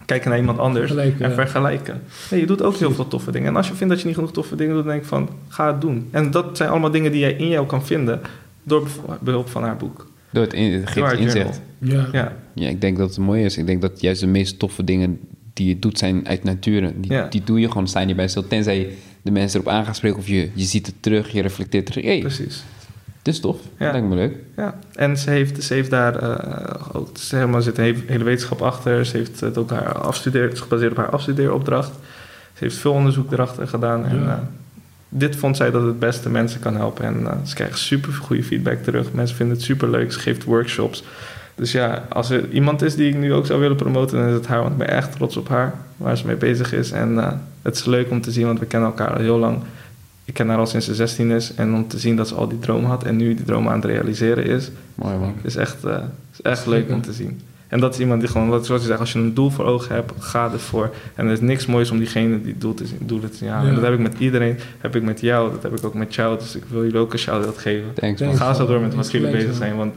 kijken naar iemand anders Vergelijken, en ja. vergelijken. Nee, je doet ook heel veel toffe dingen. En als je vindt dat je niet genoeg toffe dingen doet, dan denk ik van ga het doen. En dat zijn allemaal dingen die jij in jou kan vinden door behulp van haar boek. Door het, in, het Door inzicht. Ja. Ja, Ja, ik denk dat het mooi is. Ik denk dat juist de meest toffe dingen die je doet zijn uit nature. Die, Ja. die doe je gewoon, sta je niet bij stil. Tenzij de mensen erop aan gaan spreken of je, je ziet het terug, je reflecteert terug. Hey, precies. dit is tof. Ja. Dat lijkt me leuk. Ja, en ze heeft, ze heeft daar eh, ook, zeg maar, er zit een hele- wetenschap achter. Ze heeft het ook haar afstudeer, het is gebaseerd op haar afstudeeropdracht. Ze heeft veel onderzoek erachter gedaan. En Ja. eh, dit vond zij dat het beste mensen kan helpen. En eh, ze krijgt super goede feedback terug. Mensen vinden het super leuk. Ze geeft workshops. Dus ja, als er iemand is die ik nu ook zou willen promoten, dan is het haar. Want ik ben echt trots op haar, waar ze mee bezig is. En eh, het is leuk om te zien, want we kennen elkaar al heel lang. Ik ken haar al sinds ze 16 is. En om te zien dat ze al die droom had en nu die droom aan het realiseren is, Mooi man. is echt, eh, is echt leuk om te zien. En dat is iemand die gewoon, wat, zoals je zegt, als je een doel voor ogen hebt, ga ervoor. En er is niks moois om diegene die doel te doelen te. Ja. Dat heb ik met iedereen, heb ik met jou, dat heb ik ook met jou. Dus ik wil jullie ook een shout-out geven. Thanks man. Ga zo door met wat jullie bezig zijn. Want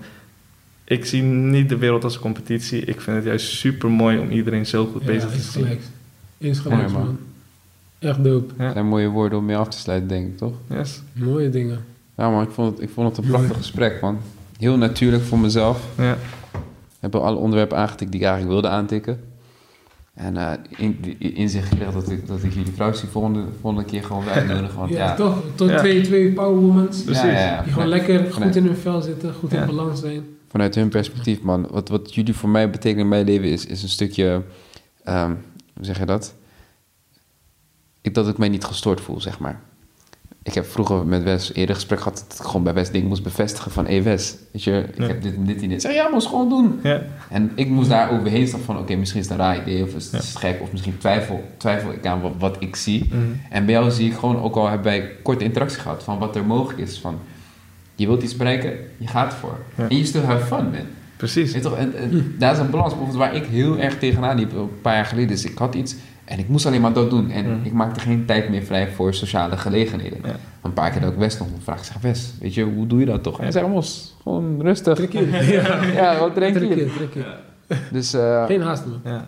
ik zie niet de wereld als een competitie. Ik vind het juist super mooi om iedereen zo goed bezig te zien. gelijk. Eens gelijk, Mooi, man. man. Echt dope. Ja. Dat zijn mooie woorden om mee af te sluiten, denk ik, toch? Yes. Mooie dingen. Ja man, ik vond het, ik vond het een prachtig gesprek, man. Heel natuurlijk voor mezelf. Ja. Ik heb alle onderwerpen aangetikt die ik eigenlijk wilde aantikken. En eh, in, in- inzicht gekregen dat ik, dat ik jullie vrouw zie volgende, volgende keer gewoon uitnodigen. Want ja, ja, toch? Tot Ja. twee, twee. Precies. Ja, ja, ja. Die gewoon lekker goed in hun vel zitten, goed Ja. in balans zijn. Vanuit hun perspectief, man. Wat, wat jullie voor mij betekenen in mijn leven is, is een stukje... ehm, hoe zeg je dat? Ik, dat ik mij niet gestoord voel, zeg maar. Ik heb vroeger met Wes eerder gesprek gehad... dat ik gewoon bij Wes dingen moest bevestigen van... Hé hey Wes, weet je, ik Ja. heb dit en dit en dit. Ik zeg, ja, moest gewoon doen. Ja. En ik moest daar overheen staan van... Oké, misschien is het een raar idee of is het Ja. gek... of misschien twijfel, twijfel ik aan wat, wat ik zie. Mhm. En bij jou zie ik gewoon, ook al hebben wij korte interactie gehad... van wat er mogelijk is. Van, je wilt iets bereiken, je gaat ervoor. En je still have fun, man. Precies. Weet toch? En, en daar is een balans bijvoorbeeld waar ik heel erg tegenaan liep een paar jaar geleden. Dus ik had iets en ik moest alleen maar dat doen. En Mm. ik maakte geen tijd meer vrij voor sociale gelegenheden. Ja. Een paar keer dat ik West nog vraag. Ik zeg, West, weet je, hoe doe je dat toch? En hij zei, Mos, gewoon rustig. Trek je. [LAUGHS] Ja, Ja, wat drink je? Dus eh, Geen haast, man. Ja.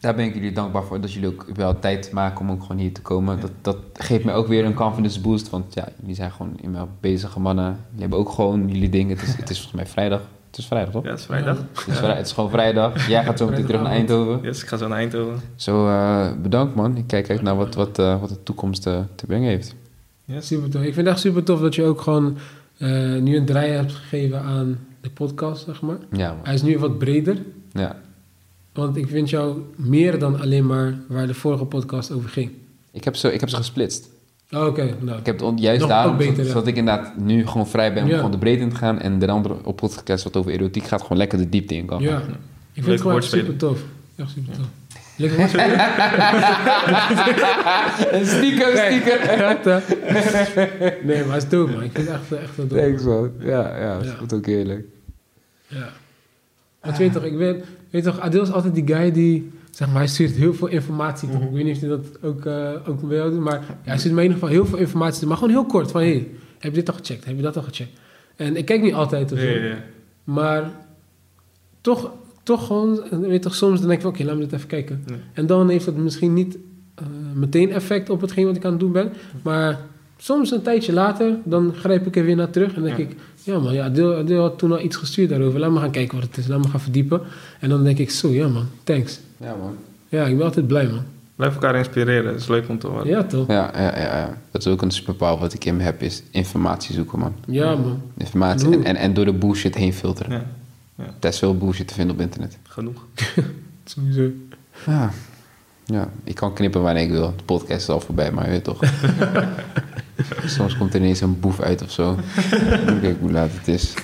daar ben ik jullie dankbaar voor. Dat jullie ook wel tijd maken om ook gewoon hier te komen. Dat, dat geeft mij ook weer een confidence boost. Want ja, jullie zijn gewoon immer bezige mannen. Jullie hebben ook gewoon jullie dingen. Het is, het is volgens mij vrijdag. Het is vrijdag, toch? ja, het is vrijdag. Het, is vrij- het is gewoon vrijdag. Jij gaat zo meteen terug naar Eindhoven. Yes, ik ga zo naar Eindhoven. Zo, eh, bedankt man. Ik kijk uit naar wat, wat, eh, wat de toekomst eh, te brengen heeft. Yes. Super tof. Ik vind het echt super tof dat je ook gewoon eh, nu een draai hebt gegeven aan de podcast, zeg maar. Ja man. Hij is nu wat breder. Ja. Want ik vind jou meer dan alleen maar waar de vorige podcast over ging. Ik heb, ze, ik heb ze gesplitst. Oh, Oké, nou. Ik heb het juist Nog daarom, beter, zodat, ja. ik inderdaad nu gewoon vrij ben om Ja. gewoon de breedte in te gaan. En de andere op podcast wat over erotiek gaat, gewoon lekker de diepte in kan Ja, gaan. ik vind het gewoon super tof. Echt super tof. Lekker woordspelen. [LAUGHS] Een stiekem, stiekem. [LAUGHS] Hè? Nee, maar het is dope, man. Ik vind het echt, echt wel dope. Thanks man. Ja, ja, dat Ja. voelt ook heerlijk. Ja. Want je weet toch, ik ben, weet toch, Adil is altijd die guy die, zeg maar, hij stuurt heel veel informatie toe. Ik weet niet of hij dat ook, eh, ook bij jou doet, maar ja, hij stuurt me in ieder geval heel veel informatie toe. Maar gewoon heel kort, van, hey, heb je dit al gecheckt? Heb je dat al gecheckt? En ik kijk niet altijd of zo, maar toch, toch gewoon, weet toch, soms dan denk ik van, oké, laat me dit even kijken. En dan heeft dat misschien niet eh, meteen effect op hetgeen wat ik aan het doen ben, maar soms een tijdje later, dan grijp ik er weer naar terug en denk Ja. ik, ja man, ja, Adil had toen al iets gestuurd daarover. Laat me gaan kijken wat het is. Laat me gaan verdiepen. En dan denk ik, zo, ja man, thanks. Ja man. Ja, ik ben altijd blij man. Blijf elkaar inspireren. Het is leuk om te horen. Ja toch? Ja, ja, ja, ja. Dat is ook een superpower wat ik in me heb, is informatie zoeken man. Ja man. Informatie en, en, en door de bullshit heen filteren. Ja, Er is veel bullshit te vinden op internet. genoeg. [LAUGHS] [LAUGHS] Sowieso. Ja. ja, ik kan knippen wanneer ik wil. De podcast is al voorbij, maar je weet toch. [LAUGHS] Soms komt er ineens een boef uit of zo. Dan kijk hoe laat het is.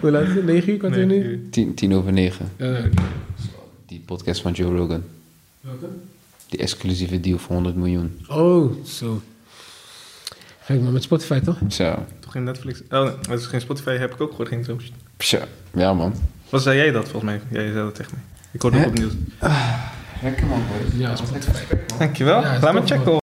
Hoe laat is het? 9 uur? Kwartier Nee, nu? Tien, tien over negen. Ja. Die podcast van Joe Rogan. Welke? Die exclusieve deal voor 100 miljoen. Oh, zo. Kijk maar met Spotify toch? Zo. Toch geen Netflix? Oh, nee, dat is geen Spotify. Heb ik ook gehoord. Geen zo. Zo. Ja, man. Wat zei jij dat volgens mij? Jij zei dat tegen mij. Ik hoorde het opnieuw. Lekker man, Ja, Spotify. Dankjewel. Ja, Laat me checken.